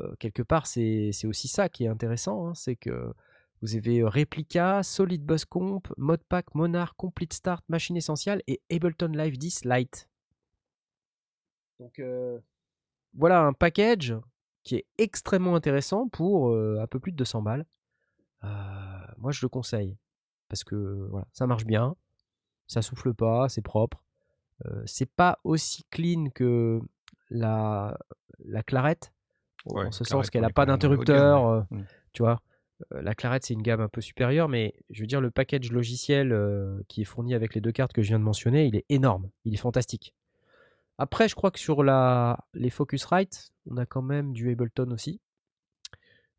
euh, quelque part c'est aussi ça qui est intéressant, hein, c'est que vous avez Replica, Solid Bus Comp, Modpack, Monarch, Complete Start, Machine Essentiale et Ableton Live 10 Lite. Donc voilà un package qui est extrêmement intéressant pour un peu plus de 200 balles. Moi, je le conseille parce que voilà, ça marche bien, ça souffle pas, c'est propre. Euh, c'est pas aussi clean que la, la clarette, Ouais, en ce sens qu'elle n'a pas d'interrupteur. ouais. euh, Mm. Tu vois, Euh, la clarette, c'est une gamme un peu supérieure, mais je veux dire, le package logiciel qui est fourni avec les deux cartes que je viens de mentionner, il est énorme, il est fantastique. Après, je crois que sur la, les Focusrite, on a quand même du Ableton aussi.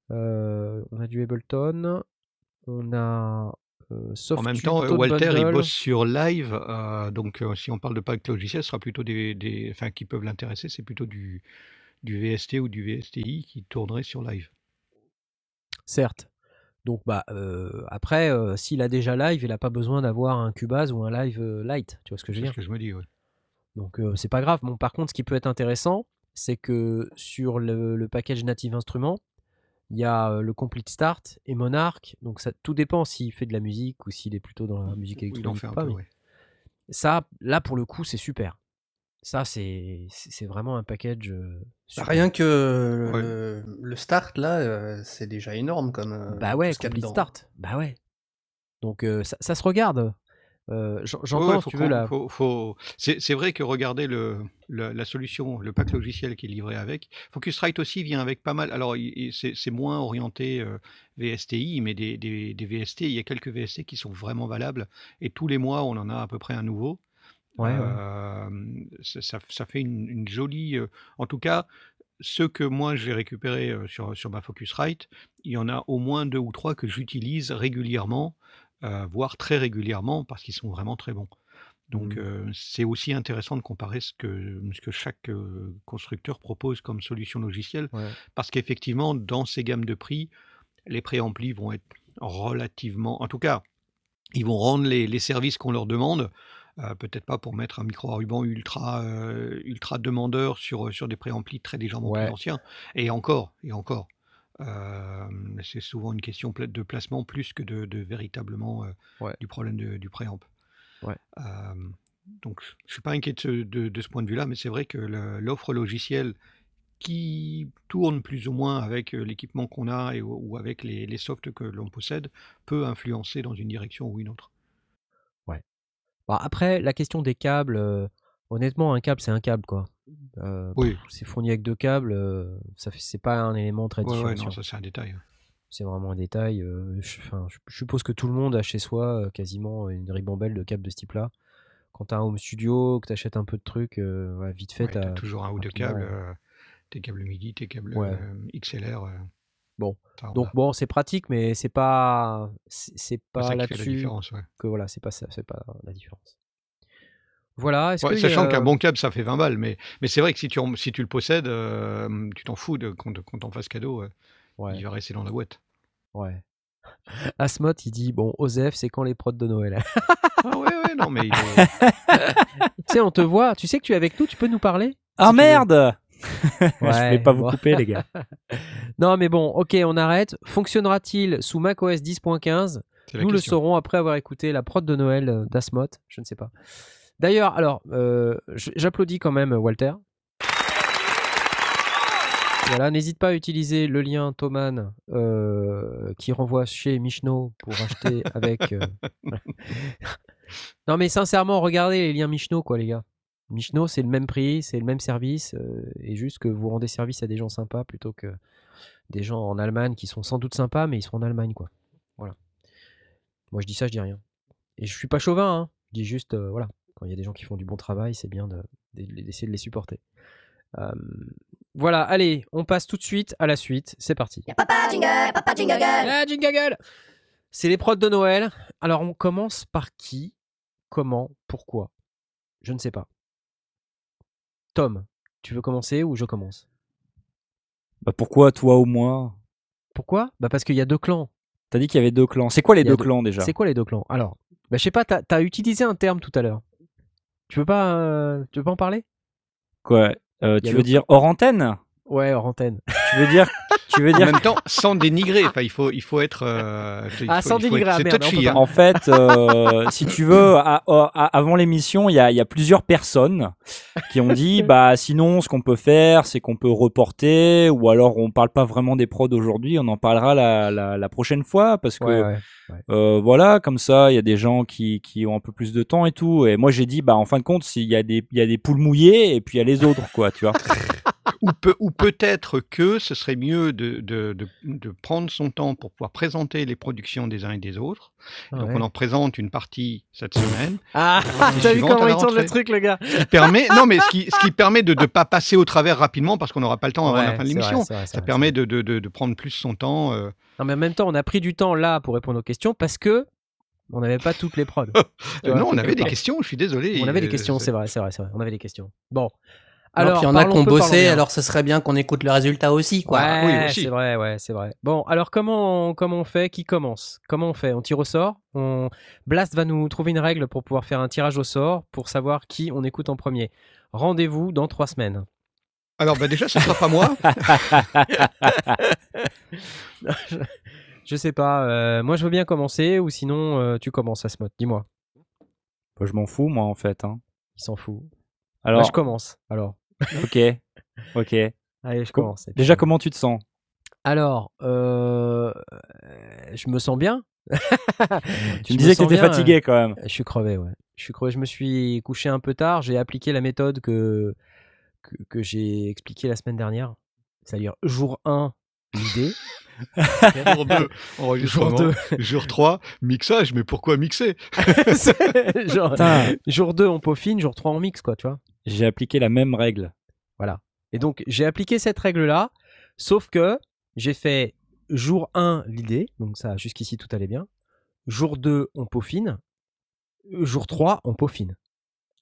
On a du Ableton, on a euh, En même temps, euh, Walter, il bosse sur live, euh, donc euh, si on parle de pack logiciel, ce sera plutôt des, des, enfin, qui peuvent l'intéresser, c'est plutôt du, du VST ou du VSTI qui tournerait sur live. Certes. Donc bah euh, après, s'il a déjà live, il n'a pas besoin d'avoir un Cubase ou un live light. Tu vois ce que je veux C'est dire? ce que je me dis. ouais. Donc c'est pas grave. Bon, par contre, ce qui peut être intéressant, c'est que sur le, le package Native Instruments, il y a euh, le Complete Start et Monarch. Donc ça, tout dépend s'il fait de la musique ou s'il est plutôt dans la musique Oui, il en électronique fait ou un pas. peu, mais ouais. Ça, là pour le coup, c'est super. Ça, c'est vraiment un package euh, Bah, super. Rien que le, Ouais. le- le start là, euh, c'est déjà énorme comme. euh, Bah ouais, Complete. Start. Bah ouais. Donc euh, ça, ça se regarde. Euh, J'entends, ouais, tu veux, qu'on- la... faut- faut- C'est vrai que regarder le, le- la solution, le pack logiciel qui est livré avec. Focusrite aussi vient avec pas mal. Alors, c'est moins orienté euh, VSTI, mais des, des- des VST, il y a quelques VST qui sont vraiment valables. Et tous les mois, on en a à peu près un nouveau. Ouais. Euh, ça, ça- ça fait une, une jolie. en tout cas, ceux que moi j'ai récupérés sur, sur ma Focusrite, il y en a au moins deux ou trois que j'utilise régulièrement, euh, voire très régulièrement, parce qu'ils sont vraiment très bons. Donc euh, c'est aussi intéressant de comparer ce que, ce que chaque euh, constructeur propose comme solution logicielle, Ouais. parce qu'effectivement, dans ces gammes de prix, les préamplis vont être relativement... En tout cas, ils vont rendre les, les services qu'on leur demande. euh, Peut-être pas pour mettre un micro à ruban ultra, euh, ultra demandeur sur, sur des préamplis très légèrement Ouais. plus anciens. Et encore, et encore. Euh, c'est souvent une question de placement plus que de, de véritablement euh, Ouais. du problème de- du préamp. Ouais. Euh, donc, je suis pas inquiet de ce, de- de ce point de vue-là, mais c'est vrai que l'offre logicielle qui tourne plus ou moins avec l'équipement qu'on a et, ou avec les, les softs que l'on possède peut influencer dans une direction ou une autre. Bon, après, la question des câbles, honnêtement, un câble, c'est un câble, quoi. Euh, Oui. c'est fourni avec deux câbles, euh, ça fait, c'est pas un élément très Ouais, ouais, non, ça c'est un détail. c'est vraiment un détail. euh, je, suppose que tout le monde a chez soi euh, quasiment une ribambelle de câbles de ce type-là. Quand t'as un home studio, que t'achètes un peu de trucs, ouais, vite fait, t'as t'as toujours un ou deux câbles, tes câbles MIDI, tes câbles XLR. Bon. Donc bon, c'est pratique, mais c'est pas, c'est pas la là-dessus que voilà, c'est pas ça, c'est pas la différence. Voilà. Est-ce Ouais, que a- sachant qu'un bon câble, ça fait 20 balles, mais, mais c'est vrai que si tu, en- si tu le possèdes, euh, tu t'en fous de, qu'on qu'on t'en fasse cadeau, euh, Ouais. il va rester dans la boîte. Ouais. *laughs* Asmot, il dit bon, Osef, c'est quand les prods de Noël? *laughs* Ah ouais, ouais, non, mais il Tu sais, on te voit. Tu sais que tu es avec nous. Tu peux nous parler? Ah Si merde *laughs* Je Ouais, vais pas vous bon. couper, les gars. Non, mais bon, ok, on arrête. Fonctionnera-t-il sous macOS 10.15 C'est la Nous le saurons après avoir écouté la prod de Noël euh, d'Asmot. Je ne sais pas. D'ailleurs, alors, euh, j'applaudis quand même Walter. Voilà, n'hésite pas à utiliser le lien Thoman euh, qui renvoie chez Michno pour acheter *laughs* avec. euh, non, mais sincèrement, regardez les liens Michno, quoi, les gars. Michno, c'est le même prix, c'est le même service, euh, et juste que vous rendez service à des gens sympas plutôt que des gens en Allemagne qui sont sans doute sympas, mais ils sont en Allemagne, quoi. Voilà. Moi, je dis ça, je dis rien. Et je suis pas chauvin, hein. je dis juste, voilà, quand il y a des gens qui font du bon travail, c'est bien de- de- d'essayer de les supporter. Euh, voilà, allez, on passe tout de suite à la suite. C'est parti. Papa jingle, papa jingle. Ah, jingle C'est les prods de Noël. Alors, on commence par qui Comment Pourquoi? Je ne sais pas. Tom, tu veux commencer ou je commence? Bah pourquoi toi ou moi Pourquoi? Bah parce qu'il y a deux clans. T'as dit qu'il y avait deux clans. C'est quoi les deux- clans déjà? C'est quoi les deux clans? Alors, bah, je sais pas, t'as as utilisé un terme tout à l'heure. Tu veux pas, euh, tu veux pas en parler? Quoi? Euh, Tu veux le- dire hors antenne? Ouais, hors antenne. Tu veux dire Tu veux En dire même temps, sans dénigrer. Enfin, il faut, il faut être. euh, il Ah, faut- sans dénigrer, être- ah, C'est merde, touchy. hein. En fait, euh, si tu veux, à- à- avant l'émission, il y a, il y a plusieurs personnes qui ont dit, *laughs* bah sinon, ce qu'on peut faire, c'est qu'on peut reporter, ou alors on parle pas vraiment des prods aujourd'hui, on en parlera la, la, la prochaine fois, parce que Ouais, ouais. euh, voilà, comme ça, il y a des gens qui, qui ont un peu plus de temps et tout. Et moi, j'ai dit, bah en fin de compte, s'il y a des, il y a des poules mouillées et puis il y a les autres, quoi, tu vois. *laughs* Ou, peut- ou peut-être que ce serait mieux de, de, de, de prendre son temps pour pouvoir présenter les productions des uns et des autres. Donc on en présente une partie cette semaine. *laughs* Ah, t'as vu comment il tourne le truc, le gars Ce qui permet, *laughs* non mais ce qui, ce qui permet de ne pas passer au travers rapidement parce qu'on n'aura pas le temps avant la fin de l'émission. Ça permet de, prendre plus son temps. euh. Non, mais en même temps, on a pris du temps là pour répondre aux questions parce que on n'avait pas toutes les prods. *laughs* Non, on avait des questions, je suis désolé. On avait des Euh, questions, c'est vrai, c'est vrai, c'est vrai. On avait des questions. Bon. Alors, il y en a qui ont bossé, alors ce serait bien qu'on écoute le résultat aussi, quoi. Ouais, oui, aussi. c'est vrai, ouais, c'est vrai. Bon, alors comment on, comment on fait? Qui commence? Comment on fait? On tire au sort? On... Blast va nous trouver une règle pour pouvoir faire un tirage au sort pour savoir qui on écoute en premier. Rendez-vous dans trois semaines. Alors bah, déjà, ce sera pas moi. *laughs* je, je sais pas. euh, moi, je veux bien commencer ou sinon euh, tu commences, Asmod. Dis-moi. Bah, je m'en fous, moi, en fait. hein. Il s'en fout. Alors, Moi, je commence. Alors, ok, ok. allez, je Com- commence. Déjà, comment tu te sens? Alors, euh, je me sens bien. *laughs* Tu me disais que tu étais fatigué quand même. Je suis crevé, ouais. Je suis crevé. Je me suis couché un peu tard. J'ai appliqué la méthode que, que, que j'ai expliquée la semaine dernière. C'est-à-dire, jour 1, l'idée. *laughs* Jour 2, *laughs* enregistrement. Jour Jour 3, mixage. Mais pourquoi mixer? Genre, jour 2, on peaufine. Jour 3, on mixe, quoi, tu vois. J'ai appliqué la même règle. Et donc, j'ai appliqué cette règle-là. Sauf que j'ai fait jour 1, l'idée. Donc, ça, jusqu'ici, tout allait bien. Jour 2, on peaufine. Jour 3, on peaufine. *laughs*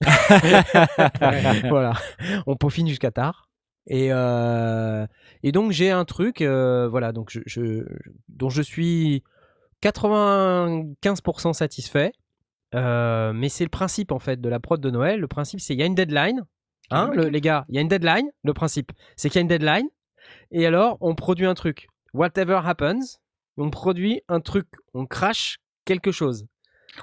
voilà, on peaufine jusqu'à tard. Et, euh, et donc j'ai un truc, euh, voilà, donc je, je- dont je suis 95% satisfait. Euh, mais c'est le principe en fait de la prod de Noël. Le principe c'est il y a une deadline, hein, le- les gars, il y a une deadline. Le principe c'est qu'il y a une deadline. Et alors on produit un truc. Whatever happens, on produit un truc, on crache quelque chose.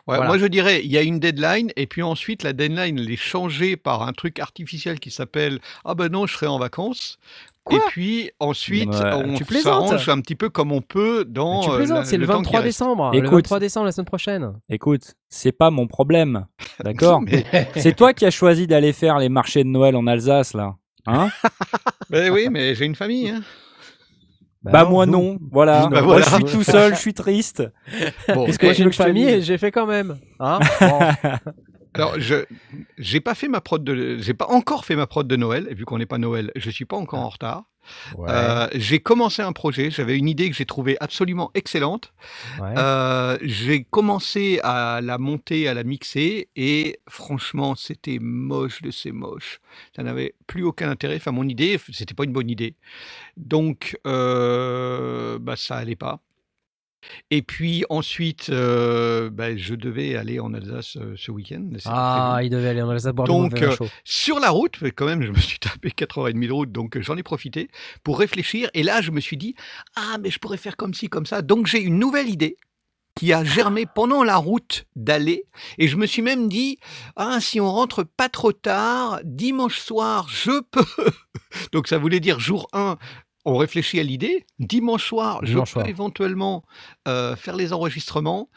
Ouais, Voilà. Moi, je dirais, il y a une deadline, et puis ensuite, la deadline, elle est changée par un truc artificiel qui s'appelle Ah ben non, je serai en vacances. Quoi et puis ensuite, Ouais. on s'arrange un petit peu comme on peut dans. Mais tu euh, plaisantes, la- c'est le, qui 23 reste. décembre. Le Écoute. 23 décembre la semaine prochaine. Écoute, c'est pas mon problème. *laughs* D'accord Mais- *laughs* C'est toi qui as choisi d'aller faire les marchés de Noël en Alsace, là. Hein *laughs* Ben oui, mais j'ai une famille. hein. Bah, non, moi non. Voilà. Bah, Moi je suis tout seul, je suis triste. Bon, Qu'est-ce que j'ai une famille et j'ai fait quand même. Hein Bon. Alors, je j'ai pas fait ma prod de, j'ai pas encore fait ma prod de Noël. Et vu qu'on n'est pas Noël, je suis pas encore en retard. Euh, j'ai commencé un projet. J'avais une idée que j'ai trouvée absolument excellente. Ouais. Euh, j'ai commencé à la monter, à la mixer, et franchement, c'était moche de ces moches. Ça n'avait plus aucun intérêt. Enfin, mon idée, c'était pas une bonne idée. Donc, euh, bah, ça allait pas. Et puis ensuite, heu, bah, je devais aller en Alsace, heu, ce week-end. Ah, il devait aller en Alsace boire Donc, chaud. sur la route, quand même, je me suis tapé 4 heures et demie de route, donc heu, j'en ai profité pour réfléchir et là, je me suis dit: «Ah, mais je pourrais faire comme ci, comme ça». Donc j'ai une nouvelle idée qui a germé pendant la route d'aller et je me suis même dit: «Ah, si on rentre pas trop tard, dimanche soir, je peux» *laughs* donc ça voulait dire jour 1, on réfléchit à l'idée. Dimanche soir, je peux soir. éventuellement, heu, faire les enregistrements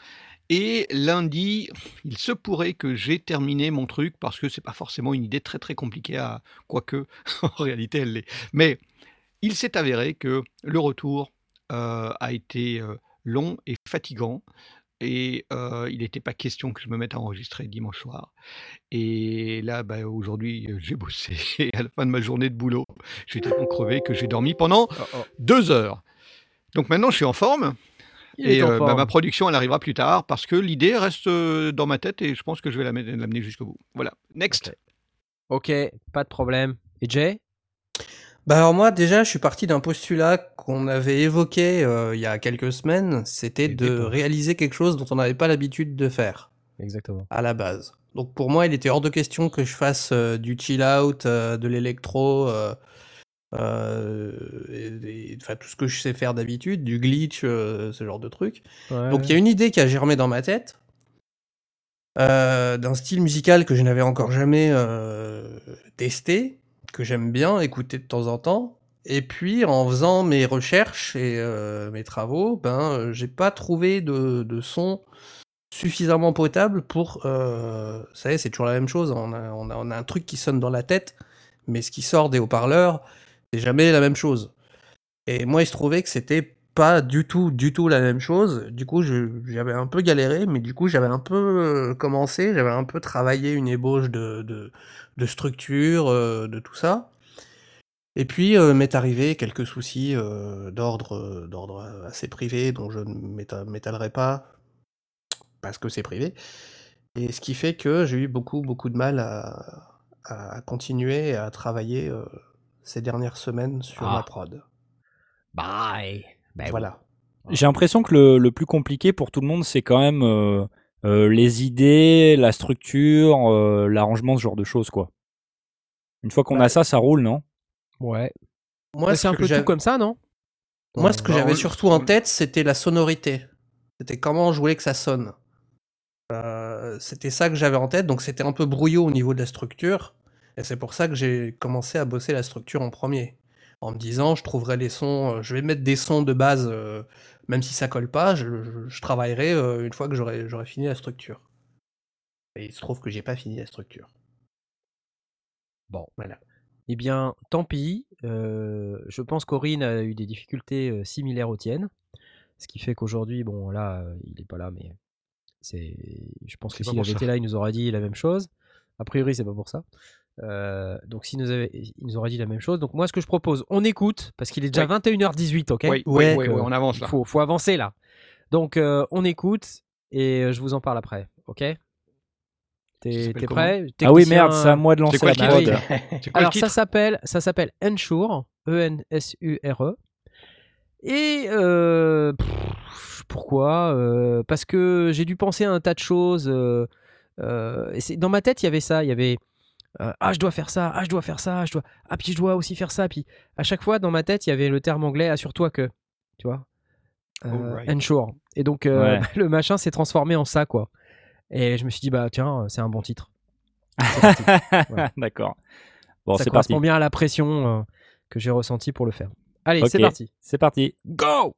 et lundi, il se pourrait que j'ai terminé mon truc parce que c'est pas forcément une idée très, très compliquée à quoique *laughs* en réalité elle l'est. Mais il s'est avéré que le retour, heu, a été, heu, long et fatigant et il n'était pas question que je me mette à enregistrer dimanche soir et là, bah, aujourd'hui, j'ai *laughs* bossé et à la fin de ma journée de boulot, j'étais tellement crevé que j'ai dormi pendant Oh, oh. 2 heures. Donc maintenant je suis en forme Il et en bah, ma production elle arrivera plus tard parce que l'idée reste, dans ma tête et je pense que je vais l'amener jusqu'au bout. Voilà, next. Ok, pas de problème. Et Jay? Bah alors moi déjà je suis parti d'un postulat qu'on avait évoqué euh, il y a quelques semaines, c'était Les de dépenses. réaliser quelque chose dont on n'avait pas l'habitude de faire Exactement. à la base. Donc pour moi il était hors de question que je fasse euh, du chill out, euh, de l'électro, euh, euh, et- et- enfin tout ce que je sais faire d'habitude, du glitch, euh, ce genre de trucs. Donc il y a une idée qui a germé dans ma tête, euh, d'un style musical que je n'avais encore jamais euh, testé, que j'aime bien écouter de temps en temps. Et puis en faisant mes recherches et euh, mes travaux, ben euh, j'ai pas trouvé de, de son suffisamment potable pour. Euh, vous savez, c'est toujours la même chose. On a, on, a, on a un truc qui sonne dans la tête, mais ce qui sort des haut-parleurs, c'est jamais la même chose. Et moi, il se trouvait que c'était pas du tout, du tout la même chose. Du coup, j'avais un peu galéré, mais du coup, j'avais un peu euh, commencé, j'avais un peu travaillé une ébauche de, de, de structure, euh, de tout ça. Et puis, euh, m'est arrivé quelques soucis euh, d'ordre d'ordre assez privé, dont je ne m'éta- m'étalerai pas, parce que c'est privé. Et ce qui fait que j'ai eu beaucoup, beaucoup de mal à, à continuer à travailler euh, ces dernières semaines sur Ah. ma prod. Bye. Ben voilà. J'ai l'impression que le, le plus compliqué pour tout le monde, c'est quand même euh, les idées, la structure, euh, l'arrangement, ce genre de choses, quoi. Une fois qu'on a ça, ça roule, non? Ouais. Moi, c'est un que peu j'avais- tout comme ça, non? Moi, ce que Bah, j'avais on- surtout en tête, c'était la sonorité. C'était comment je voulais que ça sonne. Euh, c'était ça que j'avais en tête, donc c'était un peu brouillot au niveau de la structure. Et c'est pour ça que j'ai commencé à bosser la structure en premier. En me disant, je trouverai les sons, je vais mettre des sons de base, euh, même si ça colle pas, je, je- je travaillerai euh, une fois que j'aurai j'aurai fini la structure. Et il se trouve que j'ai pas fini la structure. Bon. Voilà. Eh bien, tant pis. Euh, je pense qu'Aurine a eu des difficultés euh, similaires aux tiennes. Ce qui fait qu'aujourd'hui, bon, là, il n'est pas là, mais c'est. Je pense C'est que s'il avait été là, il nous aurait dit la même chose. A priori, c'est pas pour ça. Euh, donc, s'il nous, avait... il nous aurait dit la même chose. Donc, moi, ce que je propose, on écoute, parce qu'il est déjà Oui. 21h18, ok? Oui, oui, Ouais, oui, on avance Il là. faut, faut avancer là. Donc, euh, on écoute et euh, je vous en parle après, ok? T'es prêt? Ah oui, merde, c'est à moi de lancer quoi la prod. *laughs* Alors ça s'appelle ça s'appelle Ensure, E N S U R E. Et euh, pff, pourquoi? Euh, Parce que j'ai dû penser à un tas de choses. euh, euh, dans ma tête, il y avait ça. Il y avait euh, ah je dois faire ça, ah je dois faire ça, je dois ah puis je dois aussi faire ça. Puis à chaque fois dans ma tête, il y avait le terme anglais assure-toi que, tu vois. Euh, Alright. ensure. Et donc euh, Ouais. *laughs* le machin s'est transformé en ça quoi. Et je me suis dit bah tiens c'est un bon titre. *laughs* Voilà. D'accord. Bon, ça c'est parti. correspond bien à la pression euh, que j'ai ressentie pour le faire. Allez, c'est parti. C'est parti. Go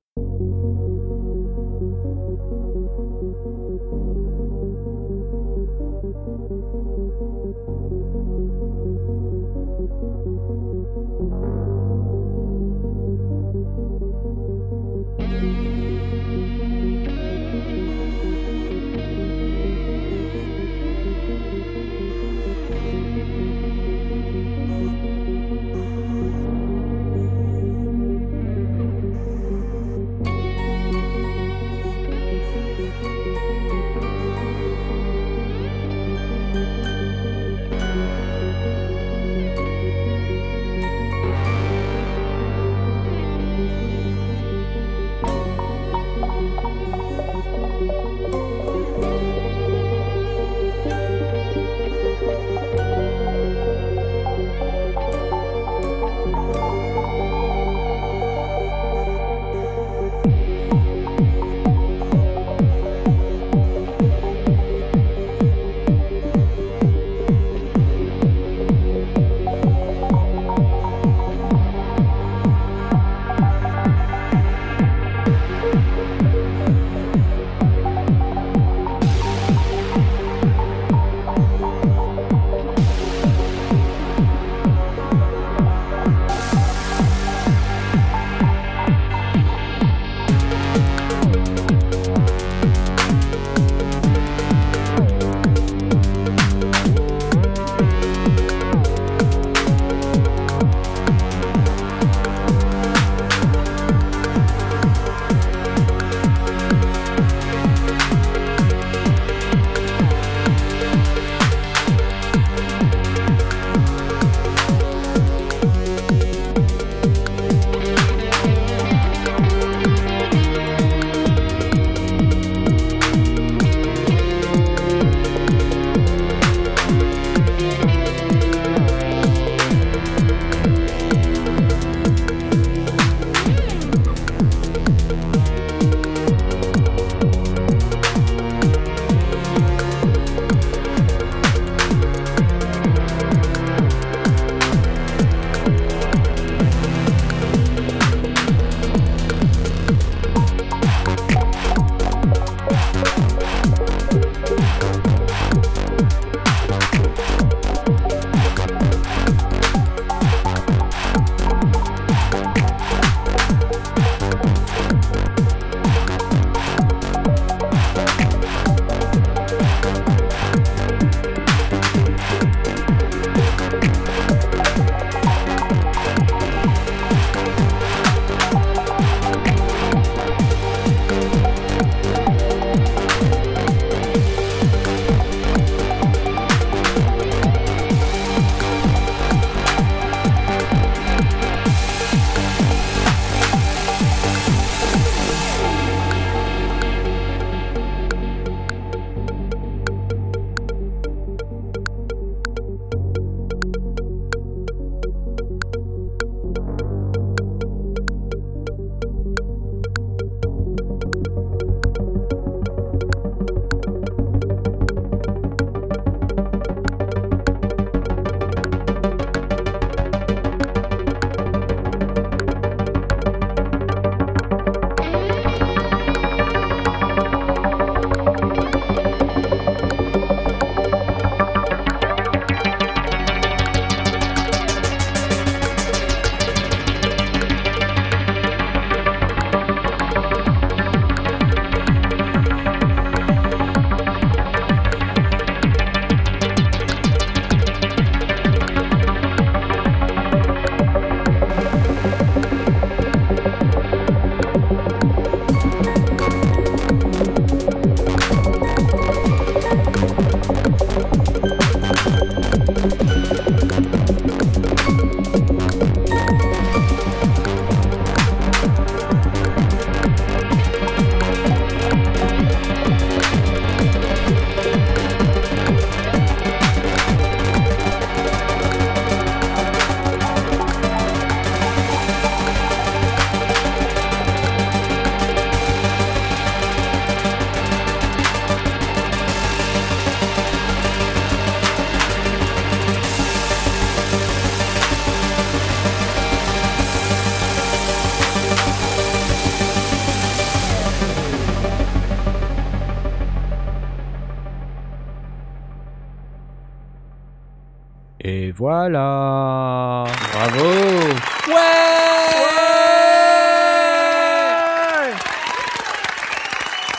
voilà. Bravo.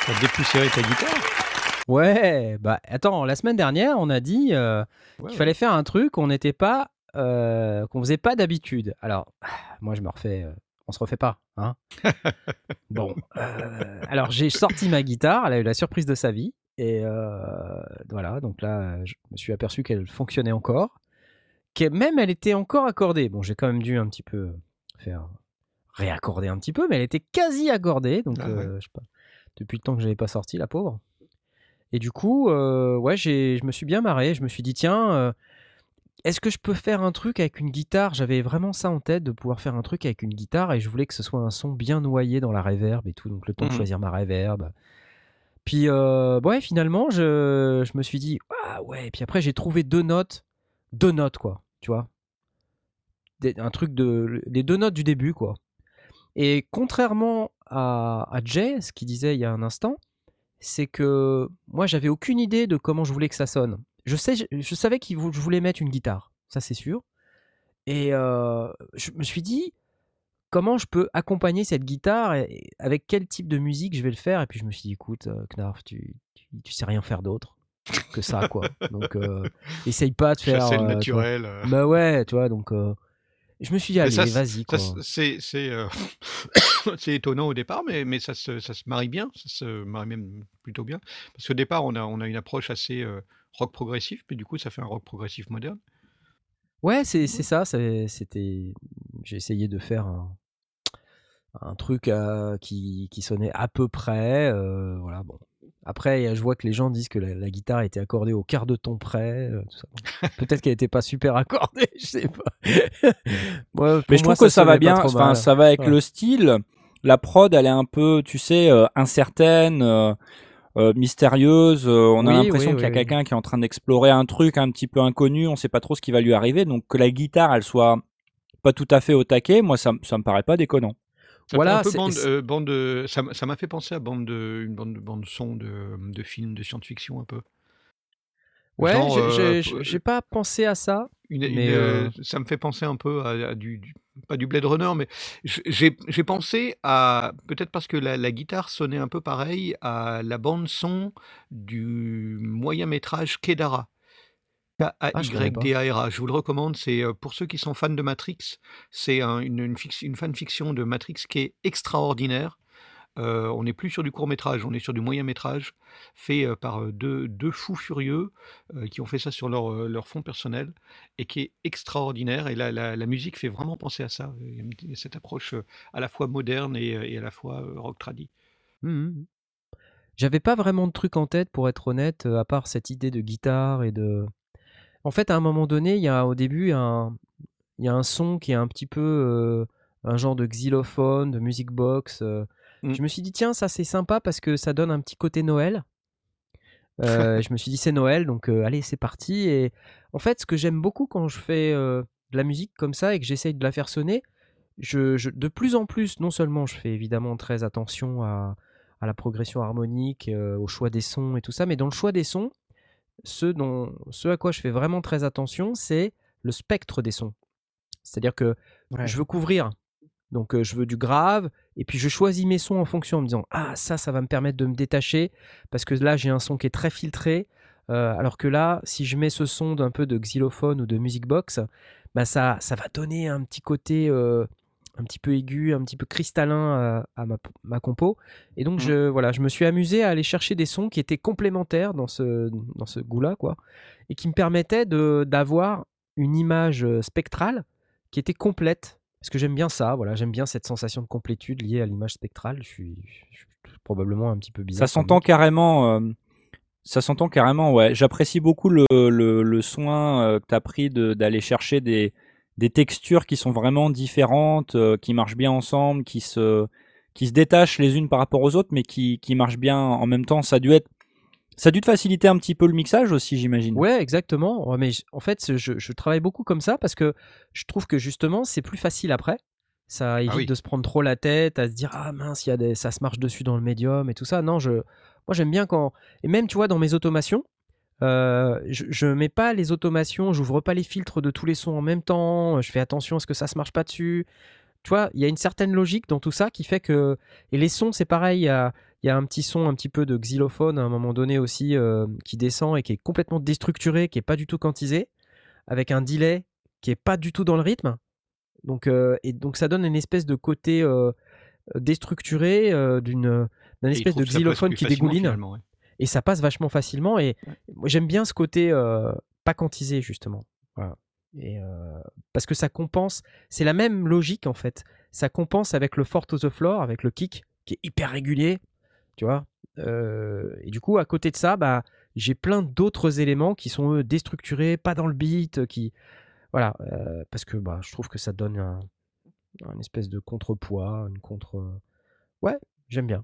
T'as dépoussiéré ta guitare. Ouais, bah attends, la semaine dernière, on a dit euh, Ouais, qu'il fallait faire un truc qu'on n'était pas, euh, qu'on faisait pas d'habitude. Alors, moi, je me refais, euh, on se refait pas, hein. *laughs* Bon, euh, alors j'ai sorti ma guitare, elle a eu la surprise de sa vie, et voilà, donc là, je me suis aperçu qu'elle fonctionnait encore, que même elle était encore accordée. Bon, j'ai quand même dû un petit peu faire réaccorder un petit peu, mais elle était quasi accordée, donc Ah ouais. euh, je sais pas, depuis le temps que j'avais pas sorti, la pauvre. Et du coup, euh, ouais, j'ai, je me suis bien marré. Je me suis dit, tiens, euh, est-ce que je peux faire un truc avec une guitare? J'avais vraiment ça en tête de pouvoir faire un truc avec une guitare et je voulais que ce soit un son bien noyé dans la reverb et tout. Donc le temps de Mhm. choisir ma reverb. Puis, euh, ouais, finalement, je, je me suis dit, ah ouais. Et puis après, j'ai trouvé deux notes, deux notes, quoi. Tu vois? Un truc de. Les deux notes du début, quoi. Et contrairement à, Jay, ce qu'il disait il y a un instant, c'est que moi, j'avais aucune idée de comment je voulais que ça sonne. Je, sais, je, savais que je voulais mettre une guitare, ça c'est sûr. Et euh, je me suis dit, comment je peux accompagner cette guitare et avec quel type de musique je vais le faire? Et puis je me suis dit, écoute, euh, Knarf, tu, tu, tu sais rien faire d'autre que ça, quoi. Donc, euh, essaye pas de faire. Chasser le euh, naturel. euh. Bah ouais, tu vois, donc. je me suis dit, allez, vas-y, quoi. C'est c'est, euh, *coughs* c'est étonnant au départ, mais, mais ça, se, ça se marie bien, ça se marie même plutôt bien. Parce qu'au départ, on a, on a une approche assez euh, rock progressif, mais du coup, ça fait un rock progressif moderne. Ouais, c'est c'est ça. c'est- C'était. J'ai essayé de faire un, un truc euh, qui, qui sonnait à peu près. voilà, bon. Après, je vois que les gens disent que la, la guitare était accordée au quart de ton près. euh, *laughs* Peut-être qu'elle n'était pas super accordée, *laughs* je sais pas. Ouais, Mais je moi, trouve que ça va bien. Enfin, mal. ça va avec Ouais. le style. La prod, elle est un peu, tu sais, euh, incertaine, euh, mystérieuse. on a l'impression oui, qu'il y a oui, quelqu'un qui est en train d'explorer un truc un petit peu inconnu. On sait pas trop ce qui va lui arriver. Donc que la guitare, elle soit pas tout à fait au taquet, moi, ça, ça me paraît pas déconnant. Ça Voilà, un peu bande, euh, bande de- ça m'a fait penser à bande de, une bande, bande son de, de film de science-fiction un peu. Ouais, j'ai- euh, j'ai pas pensé à ça. Une, une, Mais, euh, euh, ça me fait penser un peu à, à du, du- pas du Blade Runner, mais j'ai j'ai pensé à peut-être parce que la, la guitare sonnait un peu pareil à la bande son du moyen métrage Kedara. Ah, je connais pas. K-A-Y-D-A-R-A. Je vous le recommande. C'est euh, pour ceux qui sont fans de Matrix. C'est un- une, une, fic- une fanfiction de Matrix qui est extraordinaire. Euh, on n'est plus sur du court métrage, on est sur du moyen métrage, fait euh, par euh, deux, deux fous furieux qui ont fait ça sur leur, leur fond personnel et qui est extraordinaire. Et la, la, la musique fait vraiment penser à ça. Il y a une- il y a cette approche à la fois moderne et, et à la fois rock tradi. Mhm. J'avais pas vraiment de truc en tête, pour être honnête, euh, à part cette idée de guitare et de. En fait, à un moment donné, il y a au début un, il y a un son qui est un petit peu euh, un genre de xylophone, de music box. euh. Mm. Je me suis dit, tiens, ça c'est sympa parce que ça donne un petit côté Noël. *laughs* Euh, je me suis dit, c'est Noël, donc allez, c'est parti. Et en fait, ce que j'aime beaucoup quand je fais de la musique comme ça et que j'essaye de la faire sonner, je, je- de plus en plus, non seulement je fais évidemment très attention à, à la progression harmonique, au choix des sons et tout ça, mais dans le choix des sons, ce, dont, ce à quoi je fais vraiment très attention, c'est le spectre des sons. C'est-à-dire que Ouais. je veux couvrir, donc euh, je veux du grave, et puis je choisis mes sons en fonction en me disant Ah, ça, ça va me permettre de me détacher, parce que là, j'ai un son qui est très filtré, euh, alors que là, si je mets ce son d'un peu de xylophone ou de music box, bah ça, ça va donner un petit côté euh, un petit peu aigu, un petit peu cristallin à, à ma, ma compo. Et donc, Mhm. je, voilà, je me suis amusé à aller chercher des sons qui étaient complémentaires dans ce, dans ce goût-là, quoi, et qui me permettaient de- d'avoir une image euh, spectrale qui était complète. Parce que j'aime bien ça, voilà, j'aime bien cette sensation de complétude liée à l'image spectrale. Je suis, je suis probablement un petit peu bizarre. Ça s'entend carrément. euh, ça s'entend carrément, ouais. J'apprécie beaucoup le, le, le soin euh, que tu as pris de- d'aller chercher des, des textures qui sont vraiment différentes, euh, qui marchent bien ensemble, qui se, qui se détachent les unes par rapport aux autres, mais qui, qui marchent bien en même temps. Ça a dû être. Ça a dû te faciliter un petit peu le mixage aussi, j'imagine. Ouais, exactement. Ouais, mais en fait, je, je travaille beaucoup comme ça parce que je trouve que justement, c'est plus facile après. Ça évite oui. de se prendre trop la tête, à se dire ah mince, il y a des... ça se marche dessus dans le médium et tout ça. Non, je, moi j'aime bien quand et même tu vois dans mes automations, Euh, je, je mets pas les automations, j'ouvre pas les filtres de tous les sons en même temps, je fais attention à ce que ça se marche pas dessus. Tu vois, il y a une certaine logique dans tout ça qui fait que. Et les sons, c'est pareil, il y a, il y a un petit son un petit peu de xylophone à un moment donné aussi euh, qui descend et qui est complètement déstructuré, qui est pas du tout quantisé, avec un delay qui est pas du tout dans le rythme. Donc, euh, et donc ça donne une espèce de côté déstructuré d'une d'un espèce de xylophone qui dégouline ouais. Et ça passe vachement facilement et j'aime bien ce côté euh, pas quantisé justement. Voilà. et euh, parce que ça compense c'est la même logique en fait. Ça compense avec le fort to the floor avec le kick qui est hyper régulier tu vois? Euh, et du coup à côté de ça bah j'ai plein d'autres éléments qui sont eux déstructurés pas dans le beat qui voilà euh, parce que bah je trouve que ça donne un, un espèce de contrepoids une contre ouais j'aime bien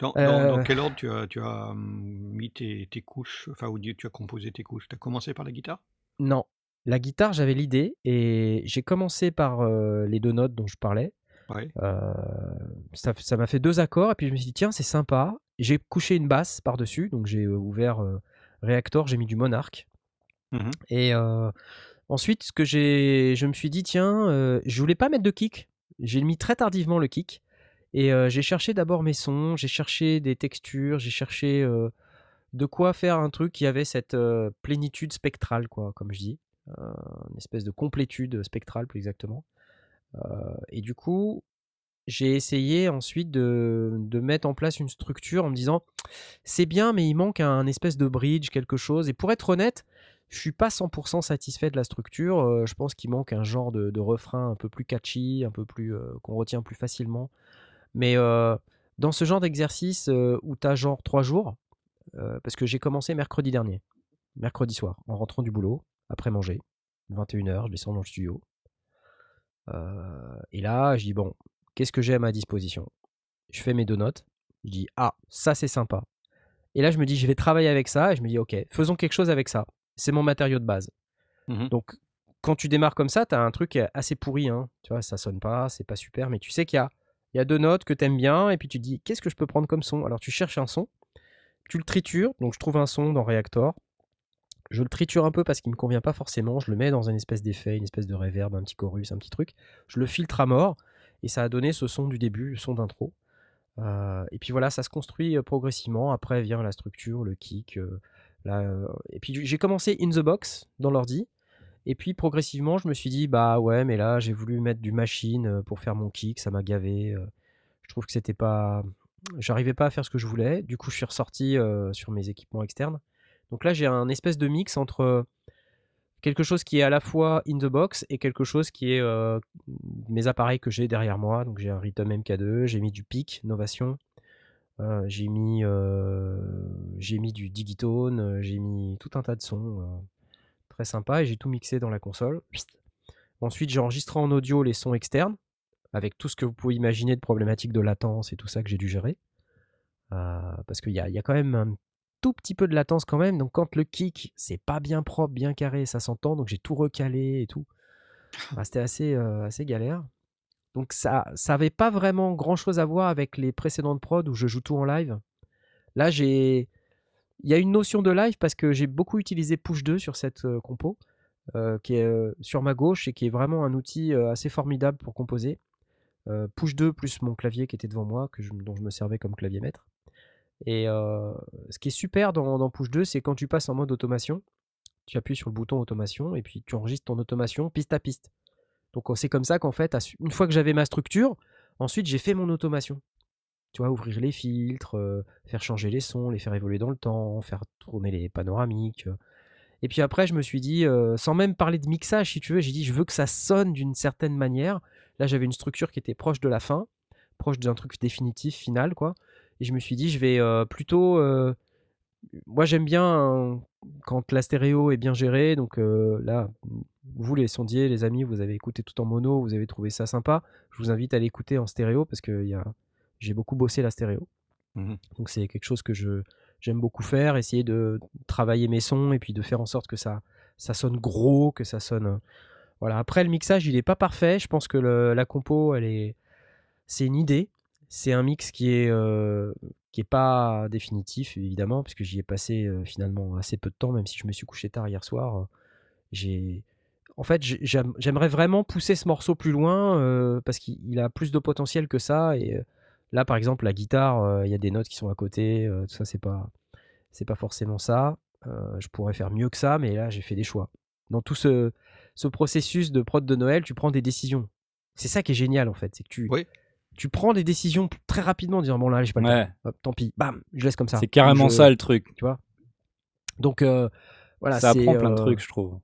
Dans, dans- dans Euh, quel ordre tu as, tu as hum, mis tes, tes couches, enfin, ou tu as composé tes couches? Tu as commencé par la guitare? Non. La guitare, j'avais l'idée et j'ai commencé par euh, les deux notes dont je parlais. Ouais. Euh, ça ça m'a fait deux accords et puis je me suis dit tiens c'est sympa. J'ai couché une basse par dessus donc j'ai ouvert euh, Reactor, j'ai mis du Monarch Mhm. et ensuite ce que je me suis dit tiens je voulais pas mettre de kick. J'ai mis très tardivement le kick et j'ai cherché d'abord mes sons, j'ai cherché des textures, j'ai cherché de quoi faire un truc qui avait cette plénitude spectrale, quoi, comme je dis, une espèce de complétude spectrale plus exactement. Et du coup, j'ai essayé ensuite de, mettre en place une structure en me disant c'est bien, mais il manque un espèce de bridge, quelque chose. Et pour être honnête, je suis pas 100% satisfait de la structure. Je pense qu'il manque un genre de, de refrain un peu plus catchy, un peu plus qu'on retient plus facilement. Mais euh, dans ce genre d'exercice euh, où tu as genre trois jours, euh, parce que j'ai commencé mercredi dernier, mercredi soir, en rentrant du boulot, après manger, 21h, je descends dans le studio. Et là, je dis, bon, qu'est-ce que j'ai à ma disposition? Je fais mes deux notes, je dis, ah, ça c'est sympa. Et là, je me dis, je vais travailler avec ça, et je me dis, ok, faisons quelque chose avec ça. C'est mon matériau de base. Mhm. Donc, quand tu démarres comme ça, tu as un truc assez pourri, hein. tu vois, ça sonne pas, c'est pas super, mais tu sais qu'il y a, il y a deux notes que tu aimes bien, et puis tu te dis, qu'est-ce que je peux prendre comme son? Alors, tu cherches un son, tu le tritures, donc je trouve un son dans Reactor, je le triture un peu parce qu'il me convient pas forcément, je le mets dans une espèce d'effet, une espèce de reverb, un petit chorus, un petit truc, je le filtre à mort, et ça a donné ce son du début, le son d'intro. Euh, et puis voilà, ça se construit euh, progressivement, après vient la structure, le kick, euh, et puis j'ai commencé in the box dans l'ordi, et puis progressivement, je me suis dit, bah ouais, mais là, j'ai voulu mettre du machine euh, pour faire mon kick, ça m'a gavé. euh, je trouve que c'était pas. J'arrivais pas à faire ce que je voulais. Du coup, je suis ressorti euh, sur mes équipements externes. Donc là, j'ai un espèce de mix entre quelque chose qui est à la fois in the box et quelque chose qui est mes appareils que j'ai derrière moi. Donc j'ai un Rhythm MK2, j'ai mis du PIC Novation, j'ai mis, j'ai mis du Digitone, j'ai mis tout un tas de sons. Sympa et j'ai tout mixé dans la console. Ensuite, j'ai enregistré en audio les sons externes avec tout ce que vous pouvez imaginer de problématiques de latence et tout ça que j'ai dû gérer. Euh, parce qu'il y y a quand même un tout petit peu de latence quand même. Donc quand le kick, c'est pas bien propre, bien carré, ça s'entend. Donc j'ai tout recalé et tout. Enfin, C'était assez, euh, assez galère. Donc ça ça avait pas vraiment grand chose à voir avec les précédentes prods où je joue tout en live. Là, j'ai il y a une notion de live parce que j'ai beaucoup utilisé Push 2 sur cette euh, compo, euh, qui est euh, sur ma gauche et qui est vraiment un outil assez formidable pour composer. Push 2 plus mon clavier qui était devant moi, dont je me servais comme clavier maître. Et ce qui est super dans, Push 2, c'est quand tu passes en mode automation, tu appuies sur le bouton automation et puis tu enregistres ton automation piste à piste. Donc c'est comme ça qu'en fait, une fois que j'avais ma structure, ensuite j'ai fait mon automation. Tu vois, ouvrir les filtres, euh, faire changer les sons, les faire évoluer dans le temps, faire tourner les panoramiques. Et puis après, je me suis dit, euh, sans même parler de mixage, si tu veux, j'ai dit, je veux que ça sonne d'une certaine manière. Là, j'avais une structure qui était proche de la fin, proche d'un truc définitif, final, quoi. Et je me suis dit, je vais euh, plutôt. moi, j'aime bien euh, quand la stéréo est bien gérée. Donc là, vous, les sondiers, les amis, vous avez écouté tout en mono, vous avez trouvé ça sympa. Je vous invite à l'écouter en stéréo parce que il y a, j'ai beaucoup bossé la stéréo. Mhm. Donc c'est quelque chose que je j'aime beaucoup faire, essayer de travailler mes sons et puis de faire en sorte que ça ça sonne gros, que ça sonne euh, voilà. Après le mixage, il est pas parfait. Je pense que le- la compo, elle est c'est une idée. C'est un mix qui est, euh, qui est pas définitif, évidemment, parce que j'y ai passé euh, finalement assez peu de temps, même si je me suis couché tard hier soir. J'ai, en fait, j'ai- j'aime- j'aimerais vraiment pousser ce morceau plus loin euh, parce qu'il il a plus de potentiel que ça. Et là, par exemple, la guitare, euh, il y a des notes qui sont à côté. euh, tout ça, c'est pas, c'est pas forcément ça. Euh, je pourrais faire mieux que ça, mais là, j'ai fait des choix. Dans tout ce, ce processus de prod de Noël, tu prends des décisions. C'est ça qui est génial, en fait. C'est que tu, Oui. tu prends des décisions très rapidement en disant Bon, là, j'ai pas le Ouais. temps. Hop, tant pis. Bam, je laisse comme ça. C'est carrément Je- ça le truc. Tu vois? Donc, euh, voilà. ça apprend plein de trucs, je trouve.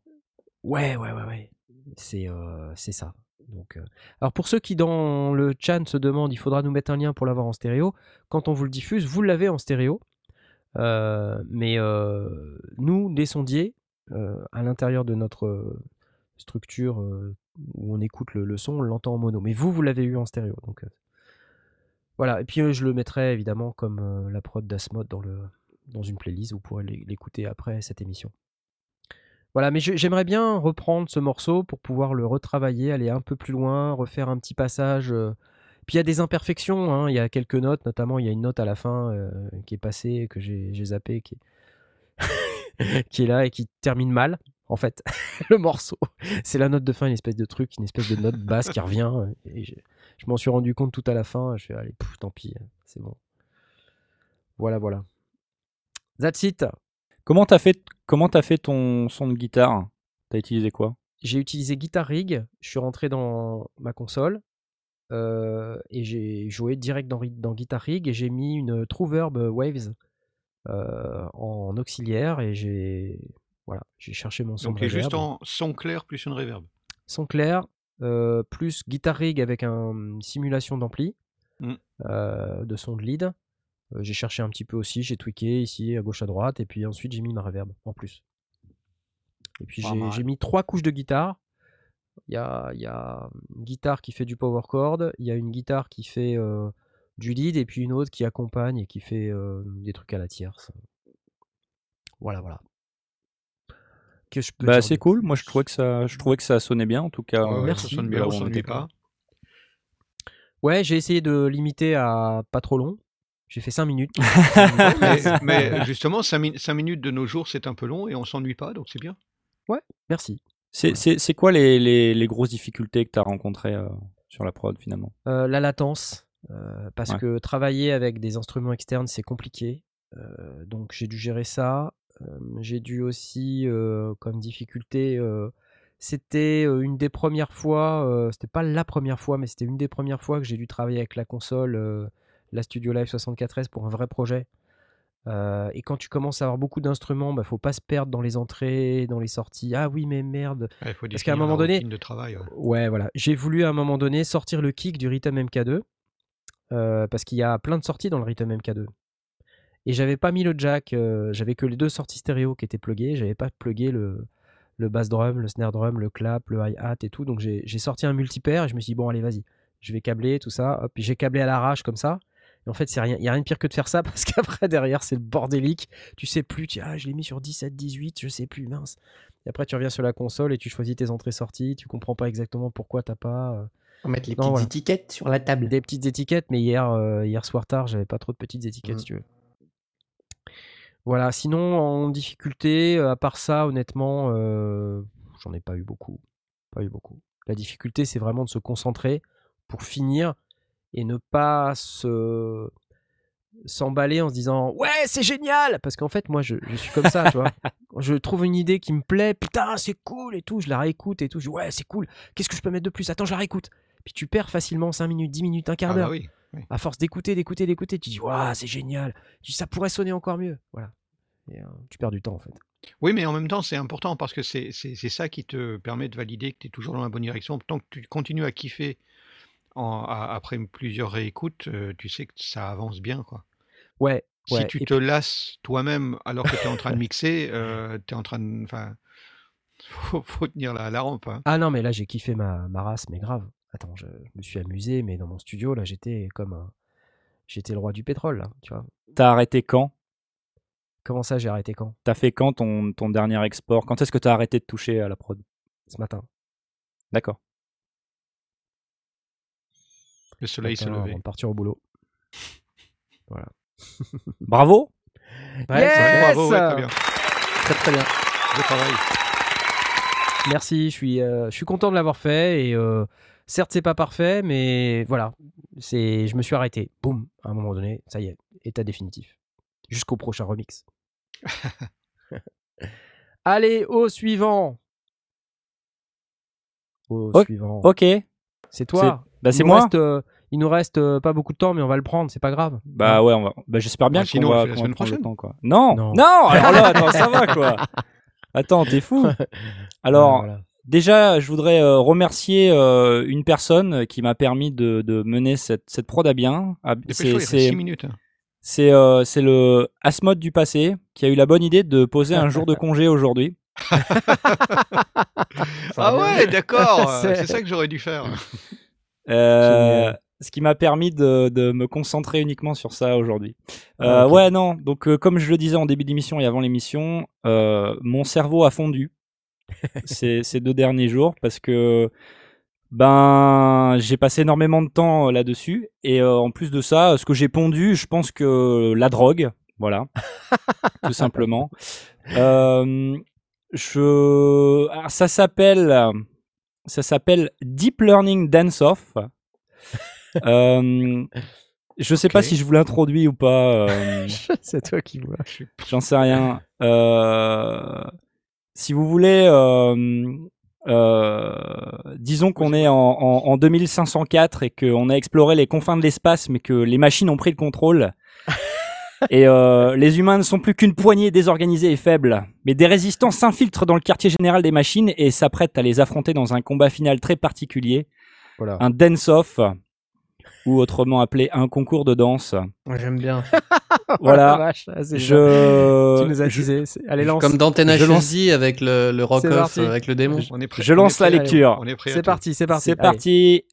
Ouais, ouais, ouais, ouais. C'est euh, c'est ça. Euh, Alors pour ceux qui dans le chat se demandent, il faudra nous mettre un lien pour l'avoir en stéréo. Quand on vous le diffuse, vous l'avez en stéréo. Euh, mais euh, nous, les sondiers, à l'intérieur de notre structure où on écoute le, son, on l'entend en mono. Mais vous, vous l'avez eu en stéréo. Donc voilà. Et puis je le mettrai évidemment comme la prod d'Asmod dans, dans une playlist. Vous pourrez l'é- l'écouter après cette émission. Voilà, mais j'aimerais bien reprendre ce morceau pour pouvoir le retravailler, aller un peu plus loin, refaire un petit passage. euh. Puis il y a des imperfections, hein, il y a quelques notes, notamment il y a une note à la fin euh, qui est passée, que j'ai j'ai zappé, *laughs* qui est... là et qui termine mal, en fait, *laughs* le morceau. C'est la note de fin, une espèce de truc, une espèce de note basse qui revient. euh, je m'en suis rendu compte tout à la fin. Je fais, allez, tant pis, c'est bon. Voilà, voilà. That's it. Comment t'as fait, comment t'as fait ton son de guitare? T'as utilisé quoi? J'ai utilisé Guitar Rig, je suis rentré dans ma console euh, et j'ai joué direct dans, Guitar Rig et j'ai mis une True Verb Waves euh, en auxiliaire et j'ai voilà, j'ai cherché mon son Donc, est juste reverb. en son clair plus une reverb. Son clair euh, plus Guitar Rig avec un, une simulation d'ampli Mm. euh, de son de lead. Euh, j'ai cherché un petit peu aussi, j'ai tweaké ici à gauche à droite et puis ensuite j'ai mis ma reverb en plus. Et puis Pas j'ai mis trois couches de guitare. Il y a, il y a une guitare qui fait du power chord, il y a une guitare qui fait euh, du lead et puis une autre qui accompagne et qui fait euh, des trucs à la tierce. Voilà, voilà. Que je peux Bah c'est cool. Moi je trouvais que ça, je trouvais que ça sonnait bien en tout cas. Euh, merci. Ça sonne bien, on on était, pas. Ouais, j'ai essayé de limiter à pas trop long. J'ai fait 5 minutes. *laughs* mais, mais justement, 5, minutes de nos jours, c'est un peu long et on s'ennuie pas, donc c'est bien. Merci. C'est quoi les, les, les grosses difficultés que tu as rencontrées euh, sur la prod finalement? Euh, la latence, euh, parce Ouais. que travailler avec des instruments externes, c'est compliqué. Euh, donc j'ai dû gérer ça. Euh, j'ai dû aussi, euh, comme difficulté, euh, c'était une des premières fois, euh, c'était pas la première fois, mais c'était une des premières fois que j'ai dû travailler avec la console, euh, la Studio Live 64S pour un vrai projet. Euh, et quand tu commences à avoir beaucoup d'instruments, bah, faut pas se perdre dans les entrées, dans les sorties. Ah oui, mais merde, Il faut Parce qu'à un moment donné- routine de travail. ouais. Ouais, voilà. J'ai voulu à un moment donné sortir le kick du Rhythm MK2 euh, parce qu'il y a plein de sorties dans le Rhythm MK2. Et j'avais pas mis le jack, euh, j'avais que les deux sorties stéréo qui étaient pluguées, j'avais pas plugué le, le bass drum, le snare drum, le clap, le hi-hat et tout. Donc j'ai sorti un multipair et je me suis dit, bon, allez, vas-y, je vais câbler tout ça. Hop, puis j'ai câblé à l'arrache comme ça. En fait, il y a rien de pire que de faire ça *laughs* parce qu'après, derrière, c'est le bordélique. Tu sais plus, tu ah, je l'ai mis sur 17, 18, je sais plus, mince. Et après, tu reviens sur la console et tu choisis tes entrées-sorties. Tu comprends pas exactement pourquoi t'as pas euh, On mettre les Non, petites voilà. étiquettes sur la table. des petites étiquettes. Mais hier, euh, hier soir tard, j'avais pas trop de petites étiquettes, Mhm. si tu veux. Voilà. Sinon, en difficulté, euh, à part ça, honnêtement, euh, j'en ai pas eu beaucoup. Pas eu beaucoup. La difficulté, c'est vraiment de se concentrer pour finir et ne pas se s'emballer en se disant ouais c'est génial! Parce qu'en fait moi je, je suis comme ça tu vois. *laughs* Quand je trouve une idée qui me plaît putain c'est cool et tout je la réécoute et tout je dis ouais c'est cool qu'est-ce que je peux mettre de plus? Attends je la réécoute. Puis tu perds facilement 5 minutes 10 minutes un quart Ah bah d'heure. oui. à force d'écouter d'écouter d'écouter tu dis ouais c'est génial. Tu dis ça pourrait sonner encore mieux. Voilà. Et, euh, tu perds du temps en fait. Oui, mais en même temps, c'est important parce que c'est ça qui te permet de valider que tu es toujours dans la bonne direction. Tant que tu continues à kiffer en- à- après plusieurs réécoutes, euh, tu sais que ça avance bien. Quoi. ouais Si ouais tu Et te lasses toi-même alors que tu es en train de *laughs* mixer, tu es en train de. Enfin, *laughs* faut, faut tenir la, la rampe. hein. Ah non, mais là, j'ai kiffé ma, ma race, mais grave. Attends, je, je me suis amusé, mais dans mon studio, là, j'étais comme un... J'étais le roi du pétrole, là, tu vois? T'as arrêté quand? Comment ça, j'ai arrêté quand? T'as fait quand ton, ton dernier export? Quand est-ce que t'as arrêté de toucher à la prod? Ce matin. D'accord. Le soleil se levait. Avant de partir au boulot. *laughs* *laughs* Bravo. Ouais, Yes c'est- Bravo, ouais, très bien. très très bien. Travail. Merci, je suis, euh, je suis content de l'avoir fait. Et euh, certes, c'est pas parfait, mais voilà. C'est, je me suis arrêté. Boum, à un moment donné, ça y est, état définitif. Jusqu'au prochain remix. *laughs* Allez, au suivant. Au suivant. Ok. C'est toi. Bah Il c'est nous moi. reste, euh, il nous reste euh, pas beaucoup de temps, mais on va le prendre, c'est pas grave. Bah ouais, on va. Bah j'espère bien Bah, qu'on va, la semaine prochaine. temps, quoi. Non, Non. non. Alors là, attends, ça va quoi. *laughs* Attends, t'es fou. Alors, Voilà. déjà, je voudrais euh, remercier euh, une personne qui m'a permis de, de mener cette, cette prod à bien. Dépêche-toi, C'est il reste c'est 6 minutes. hein. c'est euh, c'est le Asmod du passé qui a eu la bonne idée de poser un jour de *laughs* congé aujourd'hui. *laughs* Ah ouais, d'accord. C'est ça que j'aurais dû faire. Euh, ce qui m'a permis de, de me concentrer uniquement sur ça aujourd'hui. Euh, Ah. Ouais, non. Donc, euh, comme je le disais en début d'émission et avant l'émission, euh, mon cerveau a fondu *laughs* ces, ces deux derniers jours parce que ben j'ai passé énormément de temps là-dessus et en plus de ça, ce que j'ai pondu, je pense que la drogue, voilà, *laughs* tout simplement. Je, alors, ça s'appelle, ça s'appelle Deep Learning Dance Off. *laughs* Euh, je sais pas si je vous l'introduis ou pas. euh, *laughs* c'est toi qui vois. J'en sais rien. Euh, si vous voulez, euh, disons qu'on est en, en- en 2504 et qu'on a exploré les confins de l'espace, mais que les machines ont pris le contrôle. Et euh, les humains ne sont plus qu'une poignée désorganisée et faible. Mais des résistants s'infiltrent dans le quartier général des machines et s'apprêtent à les affronter dans un combat final très particulier, Voilà. un dance-off, ou autrement appelé un concours de danse. Moi, J'aime bien. *laughs* Voilà. Oh vache, bien. Je, Tu nous as je- Allez, lance. Comme dans Je lance- Tenacity avec le, le rock C'est off parti. avec le démon. On est prêt. je lance la lecture. C'est parti, c'est parti. C'est Allez. parti.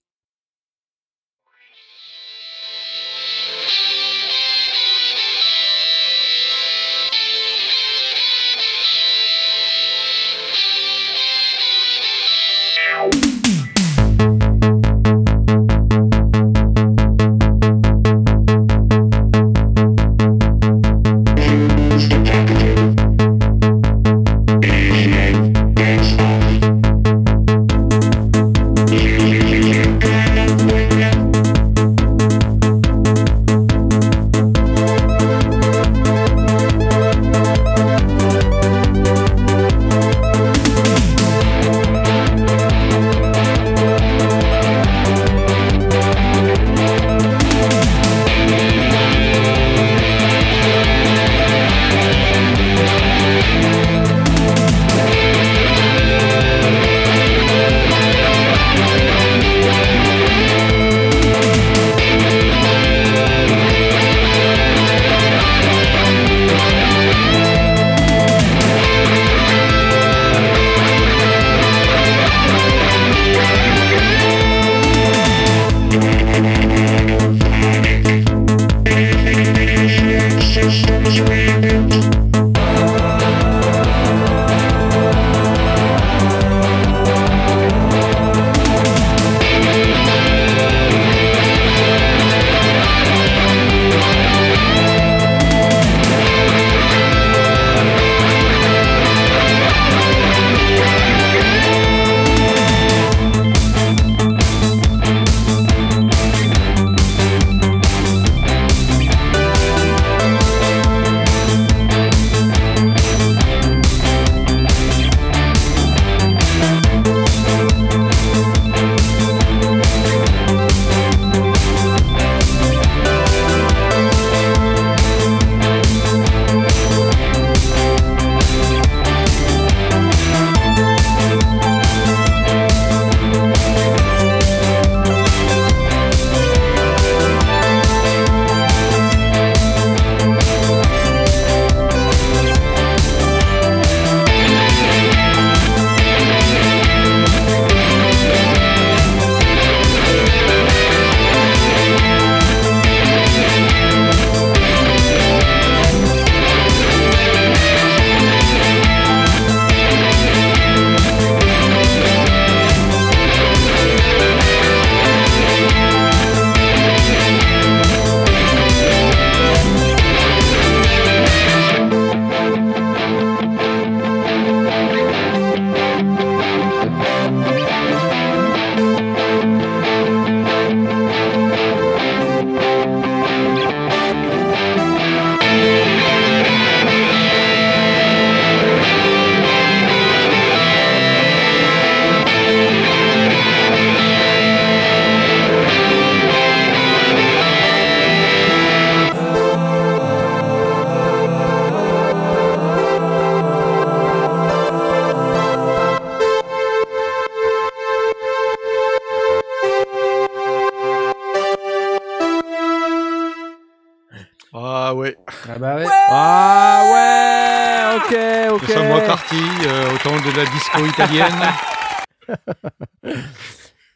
Italienne.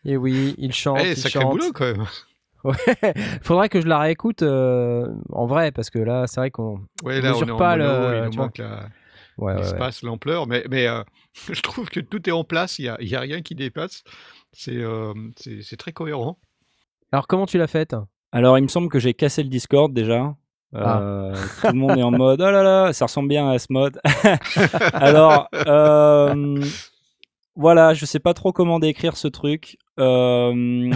Et oui, il chante, Eh, il sacré chante. boulot quand même. Ouais. *laughs* Faudrait que je la réécoute euh, en vrai parce que là, c'est vrai qu'on. Ouais, là, on en pas mono, le- il nous tu vois. manque la- Ouais, ouais, ouais. l'espace, l'ampleur, mais, mais euh, *laughs* je trouve que tout est en place, il n'y a, il y a rien qui dépasse. C'est euh, c'est- très cohérent. Alors, comment tu l'as faite? Alors, il me semble que j'ai cassé le Discord déjà. Ah. Euh, *laughs* Tout le monde est en mode oh là là, ça ressemble bien à ce mode. Alors, euh, voilà, je sais pas trop comment décrire ce truc. Euh,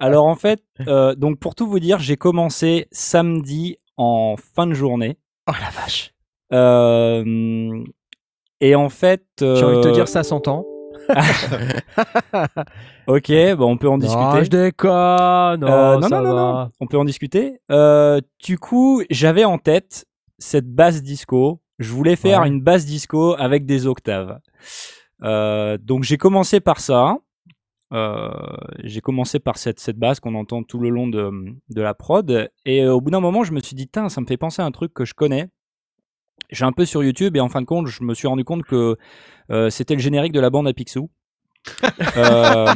alors, en fait, euh, donc pour tout vous dire, j'ai commencé samedi en fin de journée. Oh la vache. Euh, et en fait. J'ai envie de te euh, dire, ça s'entend. *laughs* Ok, bon, on peut en discuter. Non, je déconne. Euh, oh, non, ça non, non, non, on peut en discuter. Euh, du coup, j'avais en tête cette basse disco. Je voulais faire Ouais. une basse disco avec des octaves. Euh, donc j'ai commencé par ça. Euh, j'ai commencé par cette, cette basse qu'on entend tout le long de, de la prod. Et euh, au bout d'un moment, je me suis dit, Tain, ça me fait penser à un truc que je connais. J'ai un peu sur YouTube et en fin de compte, je me suis rendu compte que euh, c'était le générique de la bande à Picsou. *laughs* Euh,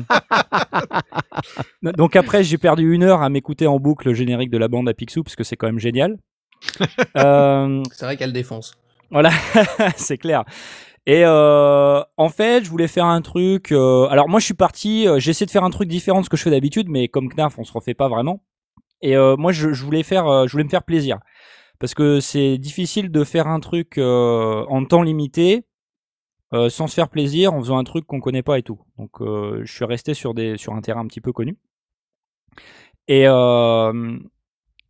donc après, j'ai perdu une heure à m'écouter en boucle le générique de la bande à Picsou parce que c'est quand même génial. *laughs* Euh, C'est vrai qu'elle défonce. voilà, *laughs* c'est clair. Et euh, en fait, je voulais faire un truc. euh, alors moi, je suis parti. euh, j'ai essayé de faire un truc différent de ce que je fais d'habitude, mais comme Knarf, on se refait pas vraiment. Et euh, moi, je, je voulais faire, euh, je voulais me faire plaisir parce que c'est difficile de faire un truc euh, en temps limité euh, sans se faire plaisir en faisant un truc qu'on connaît pas et tout. Donc, euh, je suis resté sur des sur un terrain un petit peu connu. Et euh,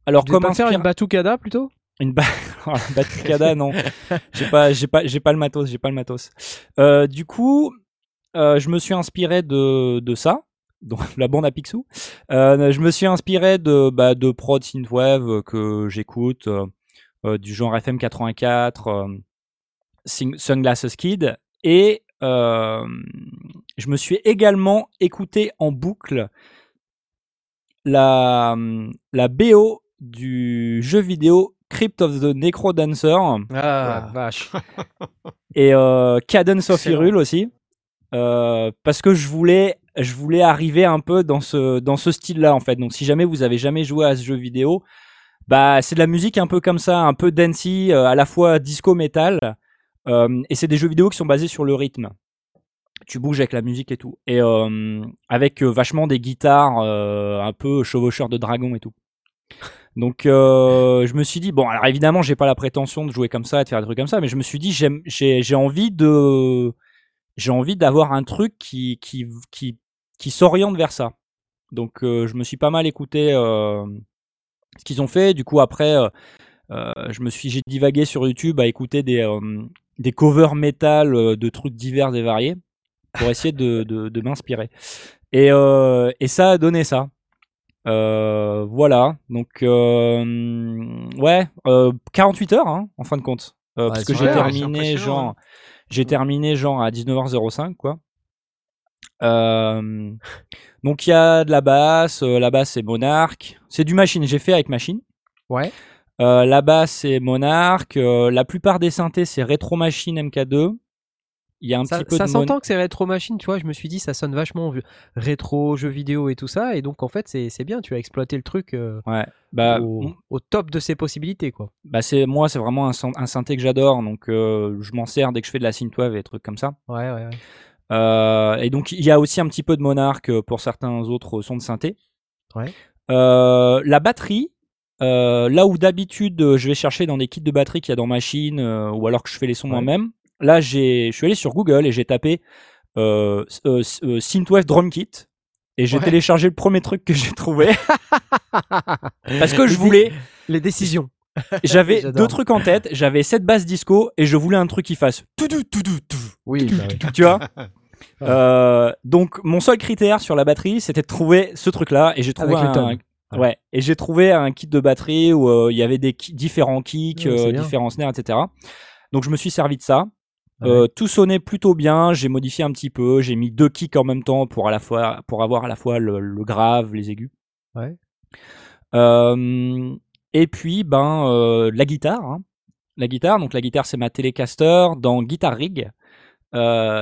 alors, comment faire une batucada plutôt? Une ba... *laughs* Alors, batucada, non. J'ai pas, j'ai pas, j'ai pas le matos, j'ai pas le matos. Euh, du coup, euh, je me suis inspiré de, de ça, donc *laughs* la bande à Picsou. Euh, je me suis inspiré de, bah, de prod synthwave que j'écoute, du genre FM 84, euh, Sing- Sunglasses Kid, et je me suis également écouté en boucle la, la BO du jeu vidéo Crypt of the Necrodancer Oh la Ah, *laughs* vache. et euh, Cadence of. Hyrule aussi. Euh, parce que je voulais je voulais arriver un peu dans ce dans ce style là en fait. Donc si jamais vous avez jamais joué à ce jeu vidéo bah c'est de la musique un peu comme ça un peu dancey euh, à la fois disco metal euh, et c'est des jeux vidéo qui sont basés sur le rythme. Tu bouges avec la musique et tout. Et avec vachement des guitares un peu chevaucheurs de dragon et tout donc euh, je me suis dit bon alors évidemment j'ai pas la prétention de jouer comme ça et de faire des trucs comme ça mais je me suis dit j'ai envie de j'ai envie d'avoir un truc qui qui qui qui s'oriente vers ça. Donc euh, je me suis pas mal écouté euh, ce qu'ils ont fait. Du coup après euh, euh, je me suis j'ai divagué sur YouTube à écouter des euh, des covers métal de trucs divers et variés pour essayer de, de, de m'inspirer. Et, et ça a donné ça euh, voilà, donc euh, ouais, euh, 48 heures hein, en fin de compte, Euh, Ouais, parce que j'ai c'est terminé genre, hein. j'ai terminé genre à 19h05 quoi. Euh, donc il y a de la basse, euh, la basse c'est Monarch, c'est du machine, j'ai fait avec machine. Ouais. Euh, la basse c'est Monarch, euh, la plupart des synthés c'est Retro Machine MK2. Il y a un Ça, petit peu ça de mon- s'entend que c'est rétro machine, tu vois. Je me suis dit, ça sonne vachement vieux. rétro, jeux vidéo et tout ça. Et donc, en fait, c'est bien. Tu as exploité le truc euh, Ouais, bah, au, au top de ses possibilités, quoi. bah c'est moi c'est vraiment un, syn- un synthé que j'adore, donc euh, je m'en sers dès que je fais de la synthwave et des trucs comme ça. Ouais, ouais, ouais. Euh, et donc il y a aussi un petit peu de Monarch pour certains autres sons de synthé. Ouais. La batterie, là où d'habitude je vais chercher dans des kits de batterie qu'il y a dans Machine ou alors que je fais les sons Ouais. moi-même, là je suis allé sur Google et j'ai tapé euh, euh, euh, Synthwave Drum Kit et j'ai Ouais. téléchargé le premier truc que j'ai trouvé *laughs* parce que je voulais, Les décisions. *laughs* j'avais *laughs* deux trucs en tête, j'avais cette basse disco et je voulais un truc qui fasse tout tout tout tout tout Oui, bah oui. tu vois Euh, donc mon seul critère sur la batterie c'était de trouver ce truc là et j'ai trouvé Avec un ouais. Ouais. et j'ai trouvé un kit de batterie où euh, il y avait des ki- différents kicks Ouais, euh, différents snares etc donc je me suis servi de ça Ouais. Euh, tout sonnait plutôt bien j'ai modifié un petit peu j'ai mis deux kicks en même temps pour à la fois pour avoir à la fois le, le grave les aigus Ouais. Euh, et puis ben euh, la guitare. hein. La guitare, donc la guitare c'est ma Telecaster dans Guitar Rig.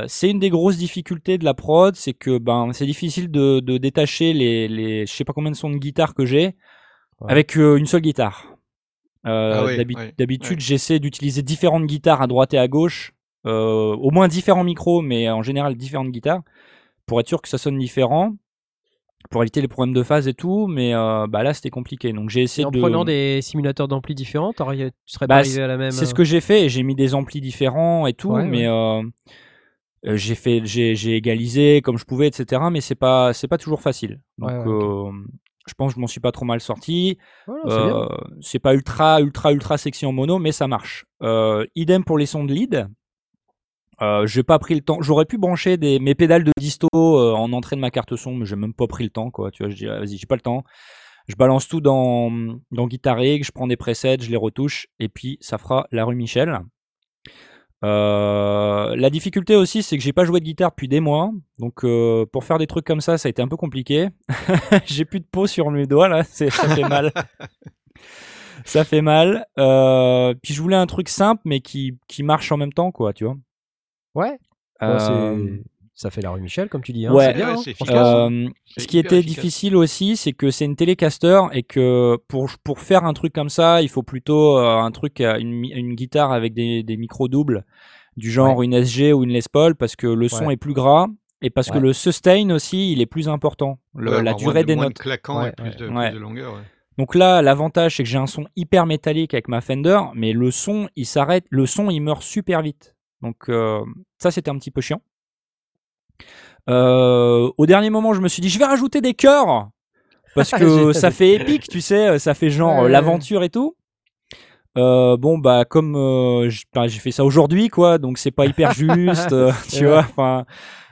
C'est une des grosses difficultés de la prod, c'est que ben c'est difficile de, de détacher les, les je sais pas combien de sons de guitare que j'ai Ouais. avec une seule guitare. Euh, Ah oui, D'habitude, j'essaie d'utiliser différentes guitares à droite et à gauche, au moins différents micros, mais en général différentes guitares, pour être sûr que ça sonne différent, pour éviter les problèmes de phase et tout. Mais euh, bah là, c'était compliqué. Donc j'ai Et essayé en de. prenant des simulateurs d'ampli différents, t'aurais- tu serais Bah, pas arrivé à la même. C'est ce euh, que j'ai fait j'ai mis des amplis différents et tout, Ouais, mais euh, euh, j'ai fait, j'ai, égalisé comme je pouvais, etc. Mais c'est pas, c'est pas toujours facile. Donc, Ouais, euh, je pense que je m'en suis pas trop mal sorti. non, c'est. Euh, pas ultra, ultra, ultra sexy en mono, mais ça marche. Euh, idem pour les sons de lead. Euh, j'ai pas pris le temps. J'aurais pu brancher des, mes pédales de disto euh, en entrée de ma carte son, mais j'ai même pas pris le temps, quoi. Tu vois, je dis, vas-y, j'ai pas le temps. Je balance tout dans, dans Guitar Rig, je prends des presets, je les retouche, et puis ça fera la rue Michel. Euh, la difficulté aussi, c'est que j'ai pas joué de guitare depuis des mois, donc pour faire des trucs comme ça, ça a été un peu compliqué. *laughs* j'ai plus de peau sur mes doigts là, ça fait mal. ça fait mal. Puis je voulais un truc simple, mais qui, qui marche en même temps, quoi, tu vois. Ouais. Euh, Ça fait la rue Michel, comme tu dis. Hein. Ouais. c'est bien. Ouais, hein, efficace. euh, C'est ce qui était efficace. difficile aussi, c'est que c'est une télécaster et que pour, pour faire un truc comme ça, il faut plutôt euh, un truc, une, une guitare avec des, des micros doubles, du genre une SG ou une Les Paul, parce que le son Ouais. est plus gras et parce que le sustain aussi, il est plus important, le- Ouais, la durée de- des moins de notes. claquant Ouais, et plus ouais. de, plus de longueur. ouais. Donc là, l'avantage, c'est que j'ai un son hyper métallique avec ma Fender, mais le son, il s'arrête, le son, il meurt super vite. Donc euh, ça, c'était un petit peu chiant. Euh, au dernier moment, je me suis dit, je vais rajouter des chœurs parce *laughs* que ça fait épique, tu sais, ça fait genre Ouais, euh, l'aventure et tout. Euh, bon bah comme euh, j'ai fait ça aujourd'hui quoi, donc c'est pas hyper *laughs* juste, euh, tu vois. Enfin,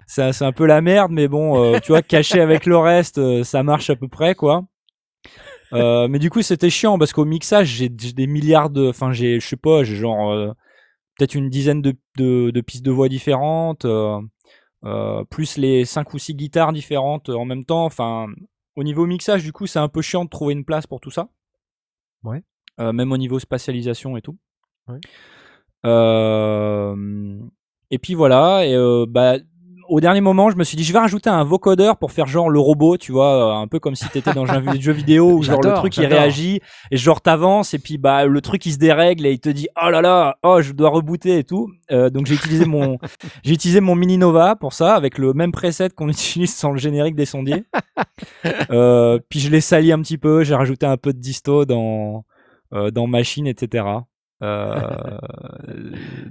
c'est un peu la merde, mais bon, euh, tu vois, caché avec le reste, euh, ça marche à peu près quoi. Euh, mais du coup, c'était chiant parce qu'au mixage, j'ai j'ai des milliards de. Enfin, j'ai, je sais pas, j'ai genre euh, peut-être une dizaine de, de, de pistes de voix différentes, euh, euh, plus les cinq ou six guitares différentes en même temps. Enfin, au niveau mixage, du coup, c'est un peu chiant de trouver une place pour tout ça. Ouais. Euh, même au niveau spatialisation et tout. Ouais. Euh, et puis voilà, et bah, au dernier moment, je me suis dit, je vais rajouter un vocodeur pour faire genre le robot, tu vois, euh, un peu comme si t'étais dans un *laughs* jeu vidéo où genre le truc il réagit et genre t'avances et puis bah le truc il se dérègle et il te dit oh là là, oh je dois rebooter et tout. Euh, donc j'ai utilisé mon *laughs* j'ai utilisé mon Mini Nova pour ça avec le même preset qu'on *laughs* utilise sur le générique des sondiers. Euh, puis je l'ai sali un petit peu, j'ai rajouté un peu de disto dans euh, dans machine etc. Euh,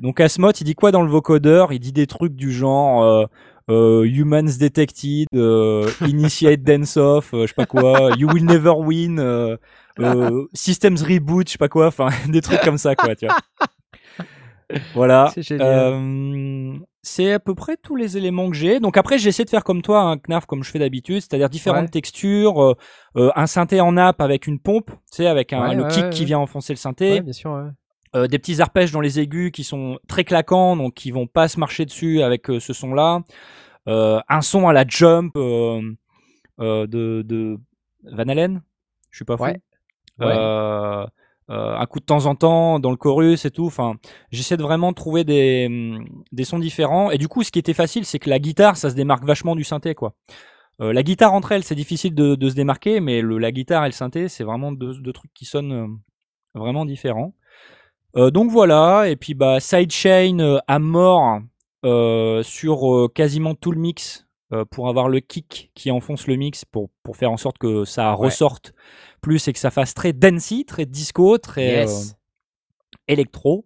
donc Asmot, il dit quoi dans le vocodeur? Il dit des trucs du genre Humans Detected, euh, Initiate Dance Off, euh, je sais pas quoi, You Will Never Win, euh, euh, Systems Reboot, je sais pas quoi, enfin *laughs* des trucs comme ça quoi, tu vois. Voilà. C'est. Euh, à peu près tous les éléments que j'ai. Donc après, j'essaie de faire comme toi, un Knarf, comme je fais d'habitude, c'est-à-dire différentes Ouais. textures, euh, euh, un synthé en nappe avec une pompe, tu sais, avec un, Ouais, le ouais, kick qui vient enfoncer le synthé. Bien sûr. Euh, des petits arpèges dans les aigus qui sont très claquants, donc qui vont pas se marcher dessus avec euh, ce son-là. Euh, un son à la jump euh, euh, de, de Van Halen, je suis pas fou. Ouais. Ouais. Un coup de temps en temps dans le chorus et tout. Enfin, j'essaie de vraiment trouver des, hum, des sons différents. Et du coup, ce qui était facile, c'est que la guitare, ça se démarque vachement du synthé, quoi. Euh, la guitare entre elles, c'est difficile de, de se démarquer, mais le, la guitare et le synthé, c'est vraiment deux, deux trucs qui sonnent vraiment différents. Euh, donc voilà, et puis bah sidechain euh, à mort euh, sur euh, quasiment tout le mix euh, pour avoir le kick qui enfonce le mix pour, pour faire en sorte que ça Ouais. ressorte plus et que ça fasse très dancey, très disco, très Yes. euh, électro.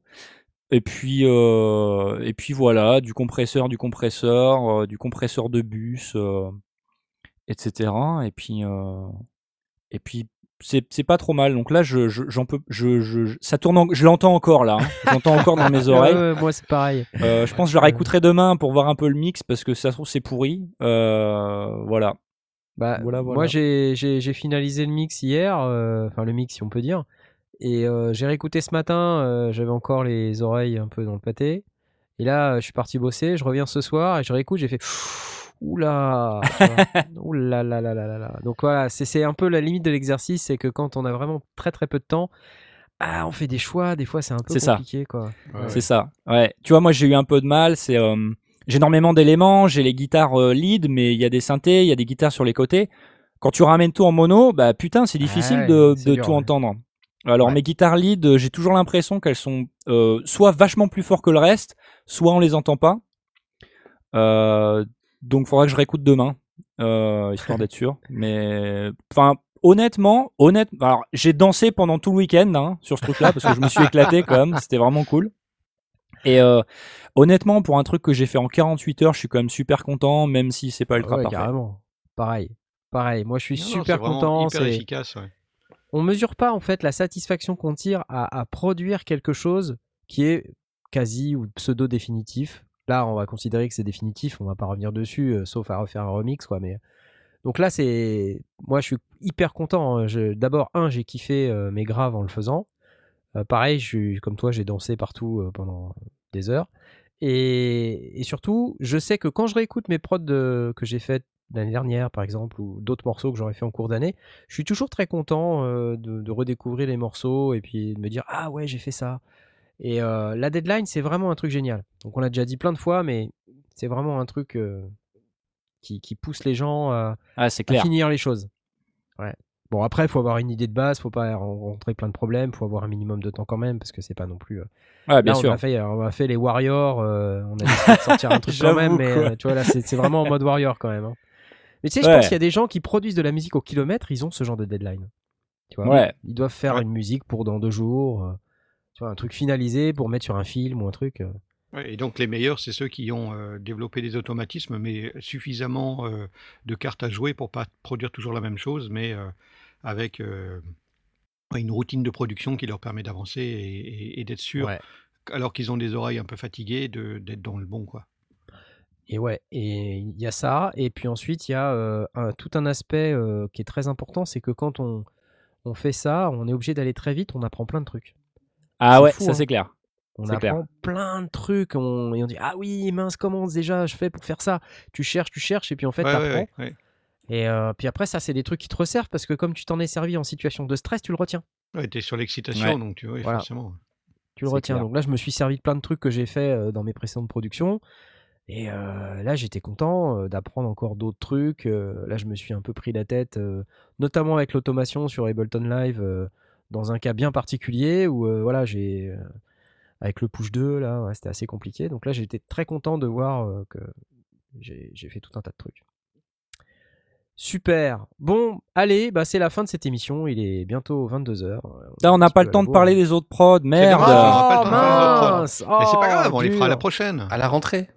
Et puis, euh, et puis voilà, du compresseur, du compresseur, du compresseur de bus, euh, etc. Et puis, euh, et puis c'est c'est pas trop mal. Donc là, je, je- j'en peux, je, je, je- ça tourne, en- je l'entends encore là. hein. Je l'entends encore dans mes *laughs* oreilles. Ouais, ouais, moi, c'est pareil. Euh, je pense que je la réécouterai demain pour voir un peu le mix parce que ça se trouve c'est pourri. Euh, voilà. Bah, Voilà, Moi, voilà. j'ai finalisé le mix hier, euh, enfin le mix si on peut dire, et j'ai réécouté ce matin, j'avais encore les oreilles un peu dans le pâté, et là je suis parti bosser, je reviens ce soir et je réécoute, j'ai fait oula, *laughs* oula là là là là là. Donc voilà, c'est un peu la limite de l'exercice, c'est que quand on a vraiment très très peu de temps, ah, on fait des choix, des fois c'est un peu ça. compliqué quoi. Ouais, C'est ça. Ouais. Tu vois, moi j'ai eu un peu de mal. C'est euh, j'ai énormément d'éléments. J'ai les guitares euh, lead, mais il y a des synthés, il y a des guitares sur les côtés. Quand tu ramènes tout en mono, bah putain, c'est difficile Ouais, de, c'est de dur, tout ouais. entendre. Alors Ouais. mes guitares lead, j'ai toujours l'impression qu'elles sont euh, soit vachement plus fortes que le reste, soit on les entend pas. Donc faudra que je réécoute demain, euh, histoire d'être sûr. Mais enfin, honnêtement, honnête. Alors j'ai dansé pendant tout le week-end hein, sur ce truc-là parce que je me suis éclaté quand même. C'était vraiment cool. Et euh, honnêtement, pour un truc que j'ai fait en 48 heures, je suis quand même super content, même si c'est pas ultra Ouais, parfait. carrément. Pareil. Pareil. Moi je suis Non, super content. Hyper c'est- efficace. ouais. on mesure pas en fait la satisfaction qu'on tire à, à produire quelque chose qui est quasi ou pseudo définitif. Là, on va considérer que c'est définitif, on va pas revenir dessus, euh, sauf à refaire un remix, quoi. Mais donc là, c'est moi, je suis hyper content. hein. D'abord, un, j'ai kiffé euh, mes graves en le faisant. Euh, pareil, je suis comme toi, j'ai dansé partout pendant des heures. Et, surtout, je sais que quand je réécoute mes prods que j'ai faites l'année dernière, par exemple, ou d'autres morceaux que j'aurais fait en cours d'année, je suis toujours très content de redécouvrir les morceaux et puis de me dire ah ouais j'ai fait ça. Et euh, la deadline c'est vraiment un truc génial. Donc on l'a déjà dit plein de fois, mais c'est vraiment un truc euh, qui, qui pousse les gens à, Ah, à finir les choses. Ouais. Bon après il faut avoir une idée de base, faut pas rencontrer plein de problèmes, faut avoir un minimum de temps quand même parce que c'est pas non plus. Ouais, bien Là, sûr. On a, fait, on a fait les Warriors, on a décidé de sortir un truc *laughs* quand même, mais quoi. tu vois là c'est vraiment en mode Warrior quand même. hein. Mais tu sais, je pense qu'il y a des gens qui produisent de la musique au kilomètre, ils ont ce genre de deadline. Tu vois? Ouais. Ils doivent faire une musique pour dans deux jours, tu vois, un truc finalisé pour mettre sur un film ou un truc. euh. Ouais, et donc les meilleurs, c'est ceux qui ont euh, développé des automatismes, mais suffisamment euh, de cartes à jouer pour pas produire toujours la même chose, mais euh, avec euh, une routine de production qui leur permet d'avancer et, et- et d'être sûr, Ouais. alors qu'ils ont des oreilles un peu fatiguées, de- d'être dans le bon, quoi. Et ouais, et il y a ça. Et puis ensuite, il y a euh, un- tout un aspect euh, qui est très important, c'est que quand on, on fait ça, on est obligé d'aller très vite, on apprend plein de trucs. Ah ouais, fou, ça hein. c'est clair. On apprend clair. plein de trucs on, et on dit ah oui mince comment déjà je fais pour faire ça? Tu cherches tu cherches et puis en fait Ouais, t'apprends ouais, ouais, ouais. et euh, puis après ça c'est des trucs qui te resservent parce que comme tu t'en es servi en situation de stress tu le retiens Ouais, t'es sur l'excitation, Ouais. donc tu vois, Voilà. forcément. tu le retiens clair. donc là je me suis servi de plein de trucs que j'ai fait euh, dans mes précédentes productions et euh, là j'étais content euh, d'apprendre encore d'autres trucs Euh, là je me suis un peu pris la tête euh, notamment avec l'automation sur Ableton Live euh, dans un cas bien particulier où euh, voilà j'ai euh, avec le push 2 là ouais, c'était assez compliqué donc là j'étais très content de voir euh, que j'ai fait tout un tas de trucs super bon allez bah c'est la fin de cette émission il est bientôt 22h Là, on n'a pas le temps de parler des autres prods, merde. dommage, on aura pas le oh temps de faire les autres prods. mince Mais c'est pas Oh, grave, on les fera la dur. prochaine, À la rentrée.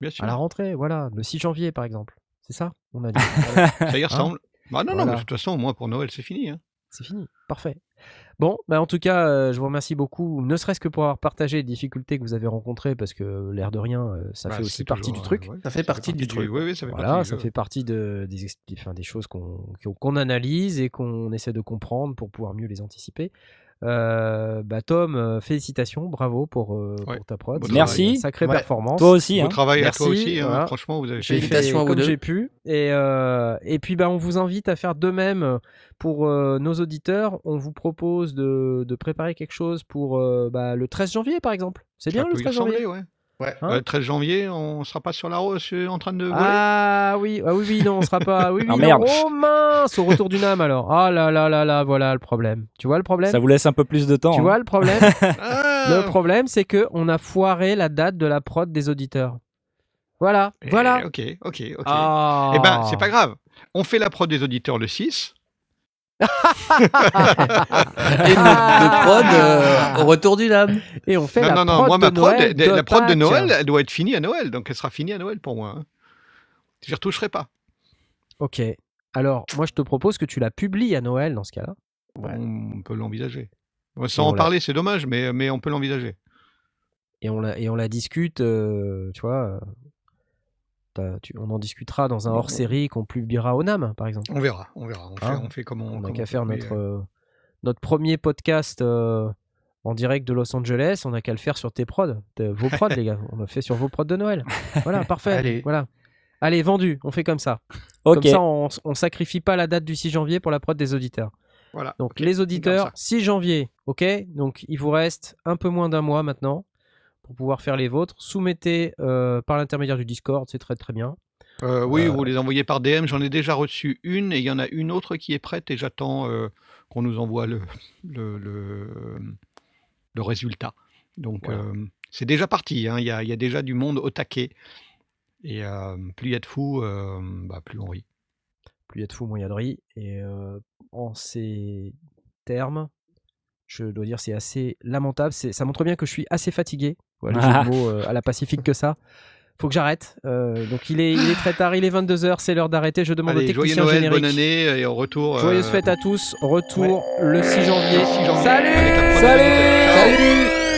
bien sûr. à la rentrée voilà le 6 janvier par exemple c'est ça on a dit *laughs* Ça y ressemble. Bah non, non, Voilà. mais de toute façon, moi, pour Noël, c'est fini. hein. C'est fini, parfait. Bon, bah en tout cas, euh, je vous remercie beaucoup, ne serait-ce que pour avoir partagé les difficultés que vous avez rencontrées, parce que euh, l'air de rien, euh, ça Bah, fait aussi partie toujours, du truc. euh, ouais, Ça fait partie du truc. Ça fait Voilà, partie du ça jeu. fait partie de, des, expli- enfin, des choses qu'on analyse et qu'on essaie de comprendre pour pouvoir mieux les anticiper. Euh, bah Tom, euh, félicitations, bravo pour, euh, Ouais, pour ta prod. Merci. Sacrée Ouais. performance. Toi aussi, hein. travail Merci, à toi aussi, hein, voilà. franchement, vous avez fait fait Félicitations à vous comme deux. j'ai pu. Et, euh, et puis, bah, on vous invite à faire de même pour euh, nos auditeurs. On vous propose de, de préparer quelque chose pour euh, bah, le 13 janvier, par exemple. C'est bien Ça le peut y 13 janvier? ouais. Ouais. Hein Euh, le 13 janvier, on sera pas sur la route en train de voler? Ah oui, ah oui, oui, non, on sera pas. Oui, *laughs* oui, Ah, non. merde. Oh mince, au retour du NAM alors. Ah là là là là, voilà le problème. Tu vois le problème? Ça vous laisse un peu plus de temps. Tu hein. vois le problème? Ah *laughs* Le problème, c'est que on a foiré la date de la prod des auditeurs. Voilà, Eh, voilà. Ok, ok, ok. Ah. Eh ben, c'est pas grave. On fait la prod des auditeurs le 6. Et notre de prod euh, au retour du lame. Et on fait Non, la non, non, prod moi, de ma prod, Noël de- la prod de. Noël, elle doit être finie à Noël. Donc, elle sera finie à Noël pour moi. hein. Je retoucherai pas. Ok. Alors, moi, je te propose que tu la publies à Noël dans ce cas-là. On peut l'envisager. Sans en parler, c'est dommage, mais, mais on peut l'envisager. Et on la, et on la discute, euh, tu vois. Tu- on en discutera dans un hors-série qu'on publiera au NAM, par exemple. On verra, on verra. On fait, Hein on fait comme on. On n'a qu'à faire notre, euh, euh, notre premier podcast euh, en direct de Los Angeles. On n'a qu'à le faire sur tes prods, vos *laughs* prods, les gars. On le fait sur vos prods de Noël. Voilà, *laughs* parfait. Allez. Voilà. Allez, vendu, on fait comme ça. Comme ça, on, on sacrifie pas la date du 6 janvier pour la prod des auditeurs. Voilà. Donc les auditeurs, garde 6 janvier, ok? Donc il vous reste un peu moins d'un mois maintenant pour pouvoir faire les vôtres. Soumettez euh, par l'intermédiaire du Discord, c'est très très bien. Euh, oui, Euh, vous les envoyez par DM. J'en ai déjà reçu une et il y en a une autre qui est prête et j'attends qu'on nous envoie le, le, le, le résultat. Donc Voilà. c'est déjà parti. hein. Il y, a, il y a déjà du monde au taquet. Et plus il y a de fous, bah, plus on rit. Plus il y a de fous, moins il y a de riz. Et en ces termes, je dois dire c'est assez lamentable. Ça montre bien que je suis assez fatigué. De mots euh, à la pacifique que ça. Faut que j'arrête. Euh, donc il est, il est très tard, il est 22h, c'est l'heure d'arrêter. Je demande Allez, au joyeux technicien Noël, générique. bonne année et au retour. Joyeuses euh, fêtes à tous. Retour le 6 janvier. le 6 janvier Salut Salut. Salut